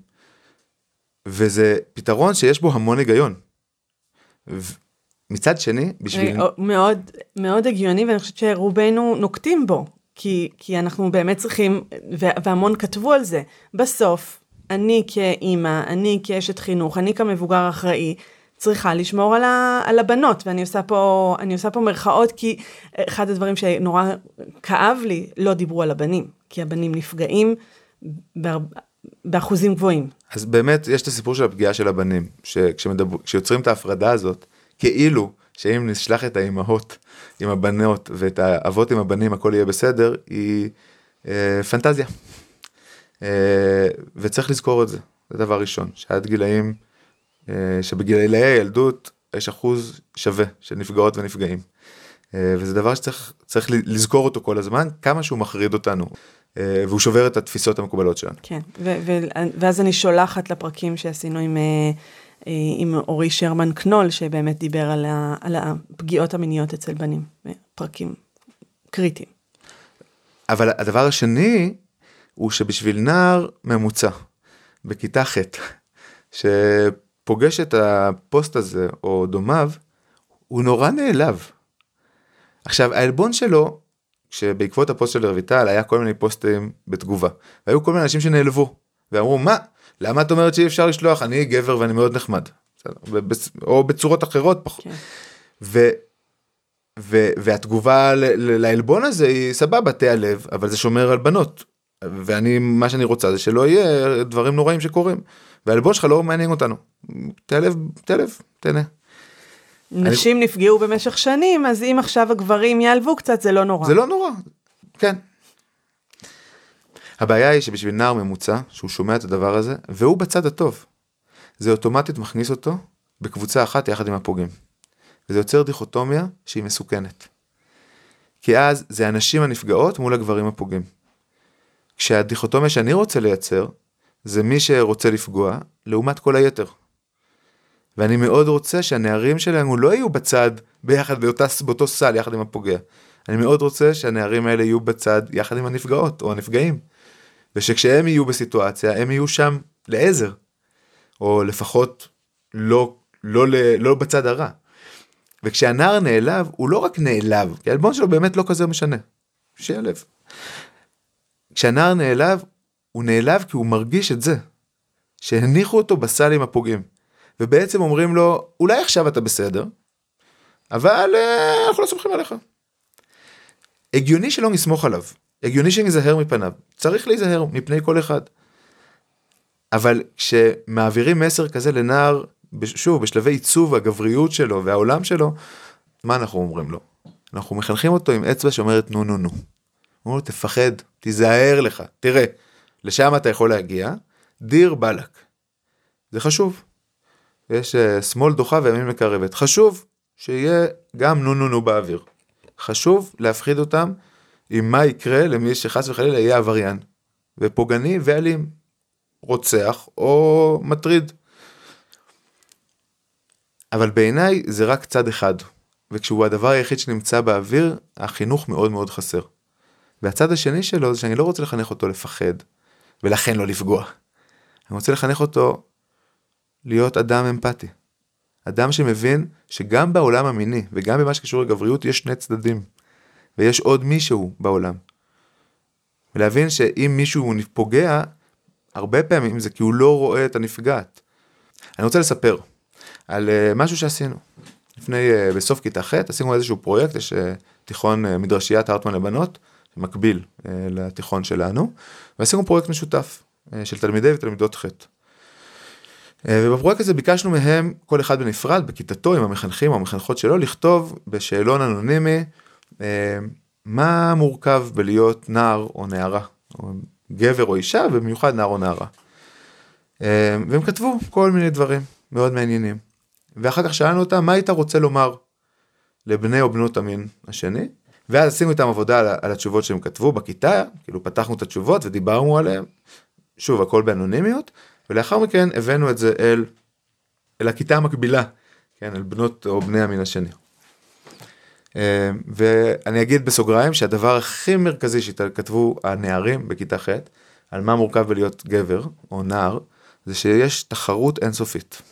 וזה פתרון שיש בו המון היגיון. מצד שני, בשביל...
מאוד, מאוד הגיוני, ואני חושבת שרובנו נוקטים בו, כי, כי אנחנו באמת צריכים, והמון כתבו על זה. בסוף, אני כאימא, אני כאשת חינוך, אני כמבוגר אחראי, צריכה לשמור על, ה, על הבנות, ואני עושה, פה, עושה פה מרכאות, כי אחד הדברים שנורא כאב לי, לא דיברו על הבנים, כי הבנים נפגעים בהר, באחוזים גבוהים.
אז באמת, יש את הסיפור של הפגיעה של הבנים, שכשיוצרים את ההפרדה הזאת, כאילו שאם נשלח את האימהות עם הבנות ואת האבות עם הבנים הכל יהיה בסדר, היא אה, פנטזיה. אה, וצריך לזכור את זה, זה דבר ראשון, שעד גילאים, אה, שבגילאי הילדות יש אחוז שווה של נפגעות ונפגעים. אה, וזה דבר שצריך לזכור אותו כל הזמן, כמה שהוא מחריד אותנו. אה, והוא שובר את התפיסות המקובלות שלנו.
כן, ואז אני שולחת לפרקים שעשינו עם אה, אה, עם אורי שרמן קנול, שבאמת דיבר על, ה, על הפגיעות המיניות אצל בנים, פרקים קריטיים.
אבל הדבר השני, הוא שבשביל נער ממוצע, בכיתה ח', שפוגש את הפוסט הזה, או דומיו, הוא נורא נעלב. עכשיו, העלבון שלו, שבעקבות הפוסט של רויטל, היה כל מיני פוסטים בתגובה. והיו כל מיני אנשים שנעלבו, ואמרו, מה, למה את אומרת שאי אפשר לשלוח אני גבר ואני מאוד נחמד. או בצורות אחרות פחות. כן. ו, ו, והתגובה לעלבון הזה היא סבבה תיעלב אבל זה שומר על בנות. ואני מה שאני רוצה זה שלא יהיה דברים נוראים שקורים. והעלבון שלך לא מעניין אותנו. תיעלב תיעלב תהנה.
נשים אני... נפגעו במשך שנים אז אם עכשיו הגברים יעלבו קצת זה לא נורא.
זה לא נורא. כן הבעיה היא שבשביל נער ממוצע, שהוא שומע את הדבר הזה, והוא בצד הטוב, זה אוטומטית מכניס אותו בקבוצה אחת יחד עם הפוגעים. וזה יוצר דיכוטומיה שהיא מסוכנת. כי אז זה הנשים הנפגעות מול הגברים הפוגעים. כשהדיכוטומיה שאני רוצה לייצר, זה מי שרוצה לפגוע, לעומת כל היתר. ואני מאוד רוצה שהנערים שלנו לא יהיו בצד ביחד באותה, באותו סל יחד עם הפוגע. אני מאוד רוצה שהנערים האלה יהיו בצד יחד עם הנפגעות או הנפגעים. ושכשהם יהיו בסיטואציה הם יהיו שם לעזר, או לפחות לא, לא, לא, לא בצד הרע. וכשהנער נעלב, הוא לא רק נעלב, כי העלבון שלו באמת לא כזה משנה, שיהיה לב. כשהנער נעלב, הוא נעלב כי הוא מרגיש את זה, שהניחו אותו בסל עם הפוגעים, ובעצם אומרים לו, אולי עכשיו אתה בסדר, אבל uh, אנחנו לא סומכים עליך. הגיוני שלא נסמוך עליו, הגיוני שניזהר מפניו, צריך להיזהר מפני כל אחד. אבל כשמעבירים מסר כזה לנער, שוב, בשלבי עיצוב הגבריות שלו והעולם שלו, מה אנחנו אומרים לו? אנחנו מחנכים אותו עם אצבע שאומרת נו נו נו. אומרים לו תפחד, תיזהר לך, תראה, לשם אתה יכול להגיע, דיר באלק. זה חשוב. יש uh, שמאל דוחה וימין מקרבת. חשוב שיהיה גם נו נו נו באוויר. חשוב להפחיד אותם עם מה יקרה למי שחס וחלילה יהיה עבריין, ופוגעני ואלים, רוצח או מטריד. אבל בעיניי זה רק צד אחד, וכשהוא הדבר היחיד שנמצא באוויר, החינוך מאוד מאוד חסר. והצד השני שלו זה שאני לא רוצה לחנך אותו לפחד, ולכן לא לפגוע. אני רוצה לחנך אותו להיות אדם אמפתי. אדם שמבין שגם בעולם המיני וגם במה שקשור לגבריות יש שני צדדים. ויש עוד מישהו בעולם. ולהבין שאם מישהו פוגע, הרבה פעמים זה כי הוא לא רואה את הנפגעת. אני רוצה לספר על uh, משהו שעשינו. לפני, uh, בסוף כיתה ח' עשינו איזשהו פרויקט, יש uh, תיכון מדרשיית הרטמן לבנות, מקביל לתיכון שלנו, ועשינו פרויקט משותף של תלמידי ותלמידות ח'. Uh, ובפרויקט הזה ביקשנו מהם, כל אחד בנפרד, בכיתתו, עם המחנכים או המחנכות שלו, לכתוב בשאלון אנונימי uh, מה מורכב בלהיות נער או נערה, או גבר או אישה, ובמיוחד נער או נערה. אה, והם כתבו כל מיני דברים מאוד מעניינים. ואחר כך שאלנו אותם, מה היית רוצה לומר לבני או בנות המין השני? ואז עשינו איתם עבודה על, על התשובות שהם כתבו בכיתה, כאילו פתחנו את התשובות ודיברנו עליהם, שוב, הכל באנונימיות, ולאחר מכן הבאנו את זה אל, אל הכיתה המקבילה, כן, אל בנות או בני המין השני. אה, ואני אגיד בסוגריים שהדבר הכי מרכזי שכתבו הנערים בכיתה ח' על מה מורכב בלהיות גבר או נער, זה שיש תחרות אינסופית.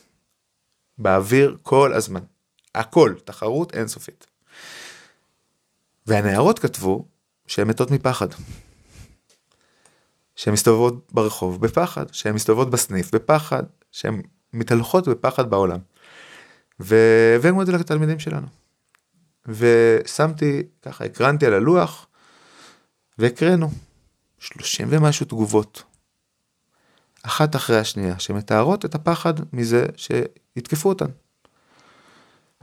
באוויר כל הזמן. הכל, תחרות אינסופית. והנערות כתבו שהן מתות מפחד. שהן מסתובבות ברחוב בפחד, שהן מסתובבות בסניף בפחד, שהן מתהלכות בפחד בעולם. והבאנו את זה לתלמידים שלנו. ושמתי, ככה הקרנתי על הלוח, והקראנו 30 ומשהו תגובות, אחת אחרי השנייה, שמתארות את הפחד מזה שיתקפו אותן.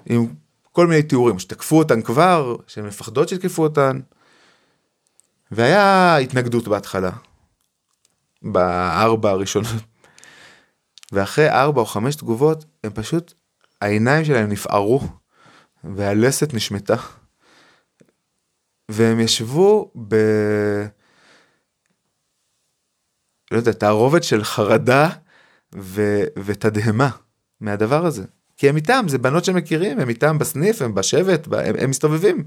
עם כל מיני תיאורים, שתקפו אותן כבר, שהן מפחדות שיתקפו אותן, והיה התנגדות בהתחלה, בארבע הראשונות, ואחרי ארבע או חמש תגובות, הם פשוט, העיניים שלהם נפערו. והלסת נשמטה. והם ישבו ב... לא יודע, תערובת של חרדה ו... ותדהמה מהדבר הזה. כי הם איתם, זה בנות שמכירים, הם איתם בסניף, הם בשבט, הם, הם מסתובבים.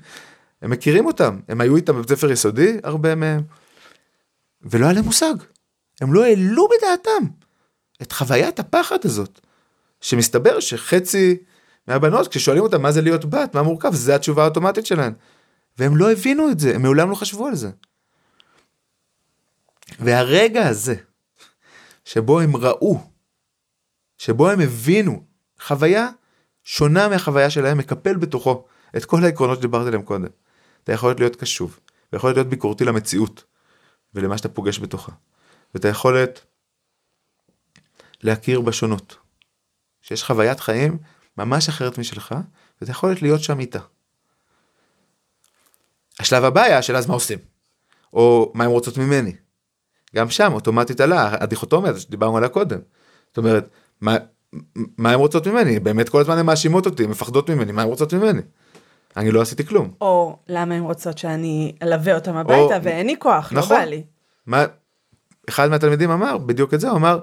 הם מכירים אותם, הם היו איתם בבית ספר יסודי, הרבה מהם. ולא היה להם מושג. הם לא העלו בדעתם את חוויית הפחד הזאת. שמסתבר שחצי מהבנות, כששואלים אותם מה זה להיות בת, מה מורכב, זה התשובה האוטומטית שלהן. והם לא הבינו את זה, הם מעולם לא חשבו על זה. והרגע הזה, שבו הם ראו, שבו הם הבינו, חוויה שונה מהחוויה שלהם, מקפל בתוכו את כל העקרונות שדיברתי עליהם קודם. אתה יכול להיות קשוב, ויכול להיות ביקורתי למציאות, ולמה שאתה פוגש בתוכה. ואת היכולת להכיר בשונות. שיש חוויית חיים ממש אחרת משלך, ואתה יכול להיות שם איתה. השלב הבא היה השאלה אז מה עושים, או מה הם רוצות ממני. גם שם אוטומטית עלה הדיכוטומיה הזאת שדיברנו עליה קודם. זאת אומרת, מה, מה הם רוצות ממני? באמת כל הזמן הן מאשימות אותי, מפחדות ממני, מה הם רוצות ממני? אני לא עשיתי כלום.
או למה הן רוצות שאני אלווה אותם הביתה או... ואין לי כוח, לא נכון. לא בא לי.
מה, אחד מהתלמידים אמר בדיוק את זה, הוא אמר,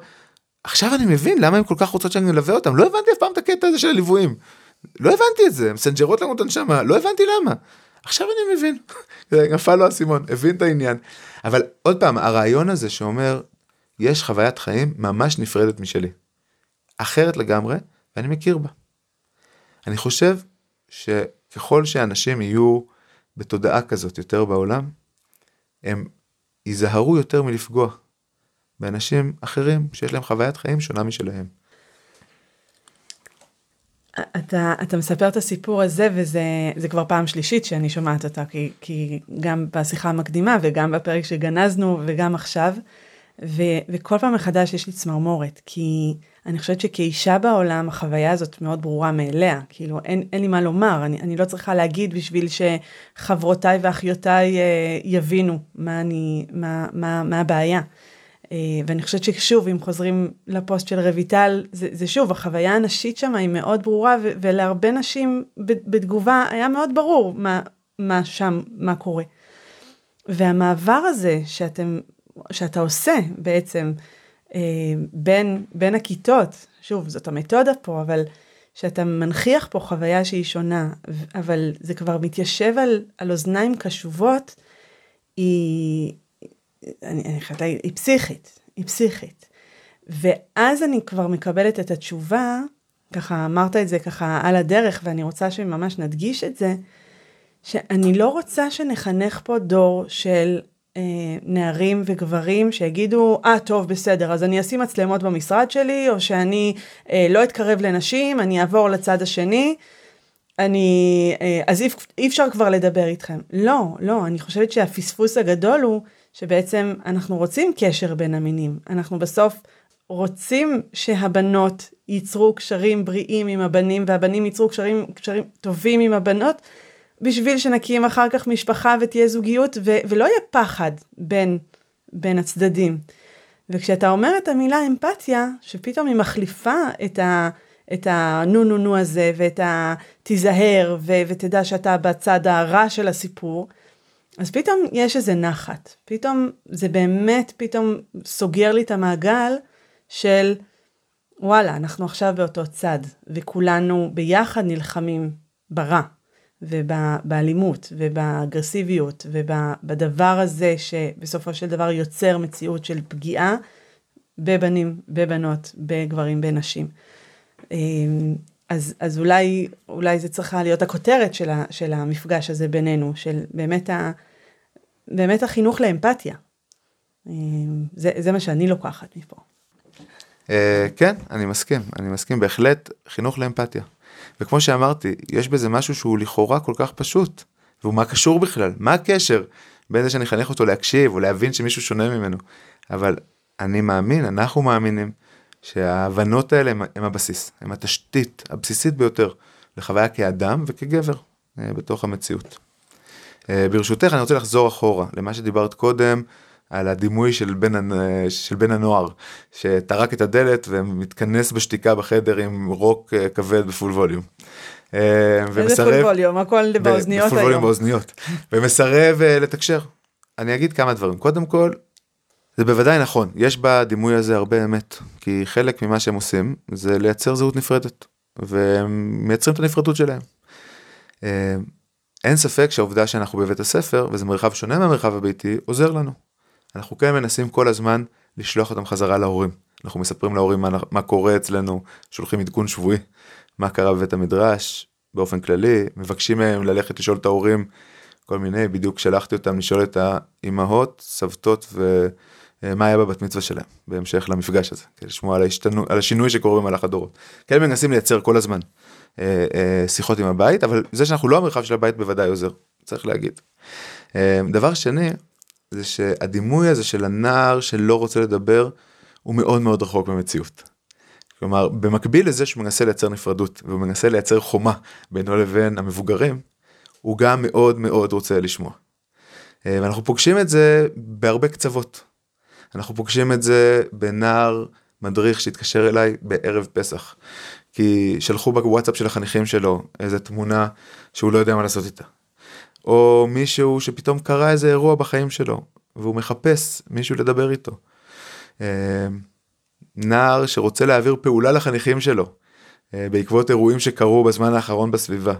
עכשיו אני מבין למה הם כל כך רוצות שאני אלווה אותם, לא הבנתי אף פעם את הקטע הזה של הליוויים. לא הבנתי את זה, הם מסנג'רות לנו את הנשמה, לא הבנתי למה. עכשיו אני מבין, נפל לו האסימון, הבין את העניין. אבל עוד פעם, הרעיון הזה שאומר, יש חוויית חיים ממש נפרדת משלי. אחרת לגמרי, ואני מכיר בה. אני חושב שככל שאנשים יהיו בתודעה כזאת יותר בעולם, הם ייזהרו יותר מלפגוע. באנשים אחרים שיש להם חוויית חיים שונה משלהם.
אתה, אתה מספר את הסיפור הזה וזה כבר פעם שלישית שאני שומעת אותה, כי, כי גם בשיחה המקדימה וגם בפרק שגנזנו וגם עכשיו, ו, וכל פעם מחדש יש לי צמרמורת, כי אני חושבת שכאישה בעולם החוויה הזאת מאוד ברורה מאליה, כאילו אין, אין לי מה לומר, אני, אני לא צריכה להגיד בשביל שחברותיי ואחיותיי אה, יבינו מה, אני, מה, מה, מה הבעיה. אה, ואני חושבת ששוב, אם חוזרים לפוסט של רויטל, זה, זה שוב, החוויה הנשית שם היא מאוד ברורה, ו- ולהרבה נשים בתגובה היה מאוד ברור מה, מה שם, מה קורה. והמעבר הזה שאתם, שאתה עושה בעצם אה, בין, בין הכיתות, שוב, זאת המתודה פה, אבל שאתה מנכיח פה חוויה שהיא שונה, אבל זה כבר מתיישב על, על אוזניים קשובות, היא, אני, אני חייבת להגיד, היא פסיכית, היא פסיכית. ואז אני כבר מקבלת את התשובה, ככה אמרת את זה ככה על הדרך, ואני רוצה שממש נדגיש את זה, שאני לא רוצה שנחנך פה דור של אה, נערים וגברים שיגידו, אה, ah, טוב, בסדר, אז אני אשים מצלמות במשרד שלי, או שאני אה, לא אתקרב לנשים, אני אעבור לצד השני, אני, אה, אז אי, אי אפשר כבר לדבר איתכם. לא, לא, אני חושבת שהפספוס הגדול הוא שבעצם אנחנו רוצים קשר בין המינים. אנחנו בסוף רוצים שהבנות ייצרו קשרים בריאים עם הבנים, והבנים ייצרו קשרים, קשרים טובים עם הבנות, בשביל שנקים אחר כך משפחה ותהיה זוגיות, ו- ולא יהיה פחד בין, בין הצדדים. וכשאתה אומר את המילה אמפתיה, שפתאום היא מחליפה את ה... את הנו נו נו הזה ואת ה... תיזהר ו- ותדע שאתה בצד הרע של הסיפור, אז פתאום יש איזה נחת. פתאום זה באמת פתאום סוגר לי את המעגל של וואלה, אנחנו עכשיו באותו צד, וכולנו ביחד נלחמים ברע, ובאלימות, ובאגרסיביות, ובדבר הזה שבסופו של דבר יוצר מציאות של פגיעה בבנים, בבנות, בגברים, בנשים. אז, אז אולי, אולי זה צריכה להיות הכותרת של, ה, של המפגש הזה בינינו, של באמת, ה, באמת החינוך לאמפתיה. אמ, זה, זה מה שאני לוקחת מפה.
Uh, כן, אני מסכים, אני מסכים, בהחלט חינוך לאמפתיה. וכמו שאמרתי, יש בזה משהו שהוא לכאורה כל כך פשוט, והוא מה קשור בכלל, מה הקשר בין זה שאני אחנך אותו להקשיב או להבין שמישהו שונה ממנו. אבל אני מאמין, אנחנו מאמינים, שההבנות האלה הם הבסיס, הם התשתית הבסיסית ביותר לחוויה כאדם וכגבר אה, בתוך המציאות. אה, ברשותך אני רוצה לחזור אחורה למה שדיברת קודם על הדימוי של בן, של בן הנוער שטרק את הדלת ומתכנס בשתיקה בחדר עם רוק אה, כבד ב full volume.
ומסרב, איזה full volume, הכל באוזניות
היום. ב full volume באוזניות. ומסרב לתקשר. אני אגיד כמה דברים. קודם כל, זה בוודאי נכון, יש בדימוי הזה הרבה אמת, כי חלק ממה שהם עושים זה לייצר זהות נפרדת, והם מייצרים את הנפרדות שלהם. אה, אין ספק שהעובדה שאנחנו בבית הספר, וזה מרחב שונה מהמרחב הביתי, עוזר לנו. אנחנו כן מנסים כל הזמן לשלוח אותם חזרה להורים. אנחנו מספרים להורים מה, מה קורה אצלנו, שולחים עדכון שבועי, מה קרה בבית המדרש, באופן כללי, מבקשים מהם ללכת לשאול את ההורים כל מיני, בדיוק שלחתי אותם לשאול את האימהות, סבתות ו... אה, מה היה בבת מצווה שלהם בהמשך למפגש הזה, כדי לשמוע על, ההשתנו, על השינוי שקורה במהלך הדורות. כן מנסים לייצר כל הזמן אה, אה, שיחות עם הבית, אבל זה שאנחנו לא המרחב של הבית בוודאי עוזר, צריך להגיד. דבר שני, זה שהדימוי הזה של הנער שלא רוצה לדבר, הוא מאוד מאוד רחוק במציאות. כלומר, במקביל לזה שהוא מנסה לייצר נפרדות, והוא מנסה לייצר חומה בינו לבין המבוגרים, הוא גם מאוד מאוד רוצה לשמוע. ואנחנו פוגשים את זה בהרבה קצוות. אנחנו פוגשים את זה בנער מדריך שהתקשר אליי בערב פסח. כי שלחו בוואטסאפ של החניכים שלו איזה תמונה שהוא לא יודע מה לעשות איתה. או מישהו שפתאום קרה איזה אירוע בחיים שלו והוא מחפש מישהו לדבר איתו. אה, נער שרוצה להעביר פעולה לחניכים שלו אה, בעקבות אירועים שקרו בזמן האחרון בסביבה.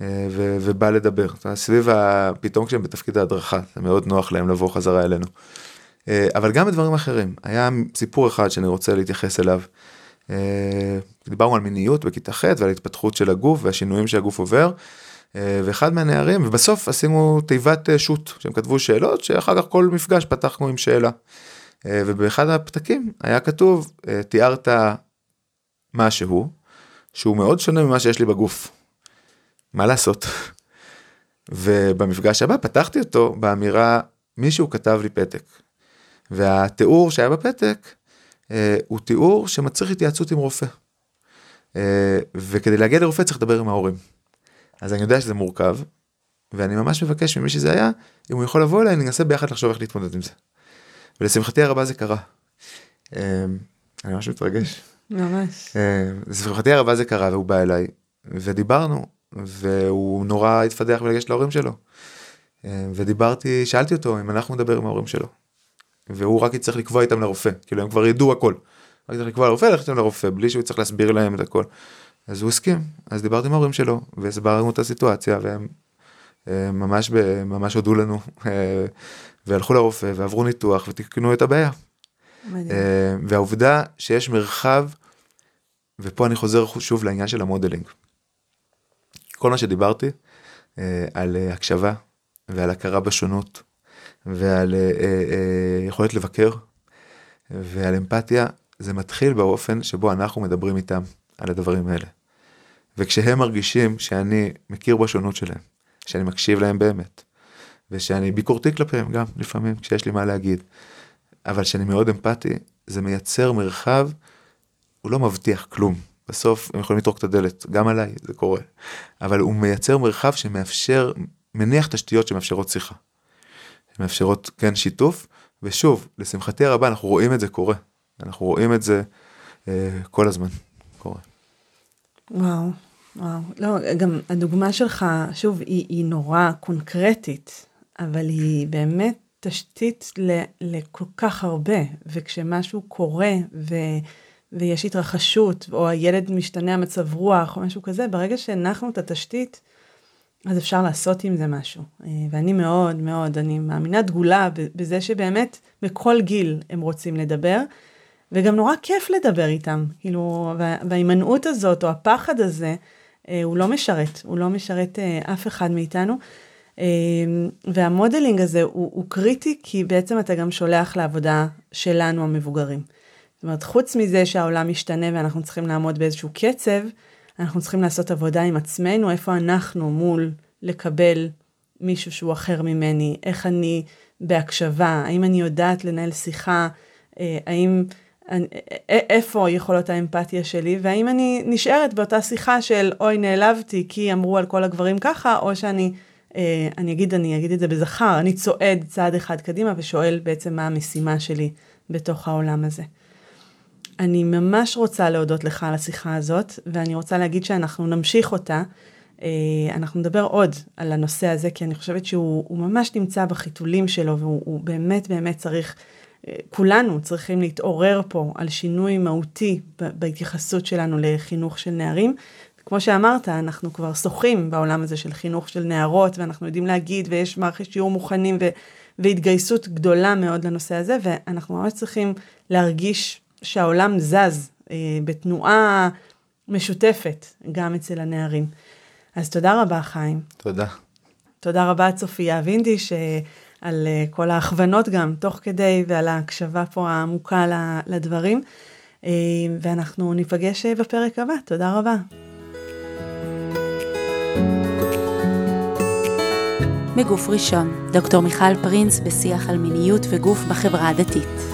אה, ו- ובא לדבר. סביב ה... פתאום כשהם בתפקיד ההדרכה זה מאוד נוח להם לבוא חזרה אלינו. אה, אבל גם בדברים אחרים, היה סיפור אחד שאני רוצה להתייחס אליו. אה, דיברנו על מיניות בכיתה ח' ועל התפתחות של הגוף והשינויים שהגוף עובר. אה, ואחד מהנערים ובסוף עשינו תיבת שו"ת שהם כתבו שאלות שאחר כך כל מפגש פתחנו עם שאלה. ובאחד הפתקים היה כתוב תיארת משהו שהוא מאוד שונה ממה שיש לי בגוף. מה לעשות? ובמפגש הבא פתחתי אותו באמירה מישהו כתב לי פתק והתיאור שהיה בפתק אה, הוא תיאור שמצריך התייעצות עם רופא. אה, וכדי להגיע לרופא צריך לדבר עם ההורים. אז אני יודע שזה מורכב, ואני ממש מבקש ממי שזה היה, אם הוא יכול לבוא אליי, ננסה ביחד לחשוב איך להתמודד עם זה. ולשמחתי הרבה זה קרה. אה, אני ממש מתרגש.
ממש.
אה, לשמחתי הרבה זה קרה והוא בא אליי, ודיברנו, והוא נורא התפתח ולגשת להורים שלו. אה, ודיברתי, שאלתי אותו אם אנחנו נדבר עם ההורים שלו. והוא רק יצטרך לקבוע איתם לרופא, כאילו הם כבר ידעו הכל. רק צריך לקבוע לרופא, ללכת לרופא, בלי שהוא יצטרך להסביר להם את הכל. אז הוא הסכים, אז דיברתי עם ההורים שלו, והסברנו את הסיטואציה, והם אה, ממש, ממש הודו לנו, אה, והלכו לרופא, ועברו ניתוח, ותקנו את הבעיה. מדהים. אה, והעובדה שיש מרחב, ופה אני חוזר שוב לעניין של המודלינג. כל מה שדיברתי על הקשבה ועל הכרה בשונות, ועל אה, אה, יכולת לבקר ועל אמפתיה, זה מתחיל באופן שבו אנחנו מדברים איתם על הדברים האלה. וכשהם מרגישים שאני מכיר בשונות שלהם, שאני מקשיב להם באמת, ושאני ביקורתי כלפיהם גם לפעמים כשיש לי מה להגיד, אבל שאני מאוד אמפתי, זה מייצר מרחב, הוא לא מבטיח כלום. בסוף הם יכולים לטרוק את הדלת, גם עליי זה קורה, אבל הוא מייצר מרחב שמאפשר, מניח תשתיות שמאפשרות שיחה. מאפשרות כן שיתוף, ושוב, לשמחתי הרבה אנחנו רואים את זה קורה. אנחנו רואים את זה אה, כל הזמן קורה.
וואו, וואו. לא, גם הדוגמה שלך, שוב, היא, היא נורא קונקרטית, אבל היא באמת תשתית ל, לכל כך הרבה, וכשמשהו קורה ו, ויש התרחשות, או הילד משתנה המצב רוח, או משהו כזה, ברגע שהנחנו את התשתית, אז אפשר לעשות עם זה משהו. אה, ואני מאוד מאוד, אני מאמינה דגולה בזה שבאמת בכל גיל הם רוצים לדבר, וגם נורא כיף לדבר איתם. כאילו, וההימנעות הזאת, או הפחד הזה, אה, הוא לא משרת, הוא לא משרת אה, אף אחד מאיתנו. והמודלינג הזה הוא, הוא קריטי, כי בעצם אתה גם שולח לעבודה שלנו המבוגרים. זאת אומרת, חוץ מזה שהעולם משתנה ואנחנו צריכים לעמוד באיזשהו קצב, אנחנו צריכים לעשות עבודה עם עצמנו, איפה אנחנו מול לקבל מישהו שהוא אחר ממני, איך אני בהקשבה, האם אני יודעת לנהל שיחה, אה, האם, איפה יכולות האמפתיה שלי, והאם אני נשארת באותה שיחה של אוי נעלבתי כי אמרו על כל הגברים ככה, או שאני, אה, אני אגיד, אני אגיד את זה בזכר, אני צועד צעד אחד קדימה ושואל בעצם מה המשימה שלי בתוך העולם הזה. אני ממש רוצה להודות לך על השיחה הזאת, ואני רוצה להגיד שאנחנו נמשיך אותה. אה, אנחנו נדבר עוד על הנושא הזה, כי אני חושבת שהוא ממש נמצא בחיתולים שלו, והוא באמת באמת צריך, אה, כולנו צריכים להתעורר פה על שינוי מהותי בהתייחסות שלנו לחינוך של נערים. כמו שאמרת, אנחנו כבר שוחים בעולם הזה של חינוך של נערות, ואנחנו יודעים להגיד, ויש מערכת שיעור מוכנים, ו, והתגייסות גדולה מאוד לנושא הזה, ואנחנו ממש צריכים להרגיש שהעולם זז אה, בתנועה משותפת גם אצל הנערים. אז תודה רבה, חיים.
תודה.
תודה רבה, צופיה וינדיש, אה, על אה, כל ההכוונות גם, תוך כדי, ועל ההקשבה פה העמוקה לדברים. אה, ואנחנו ניפגש אה, בפרק הבא. תודה רבה.
בגוף ראשון, דוקטור מיכל פרינס בשיח על מיניות וגוף בחברה הדתית.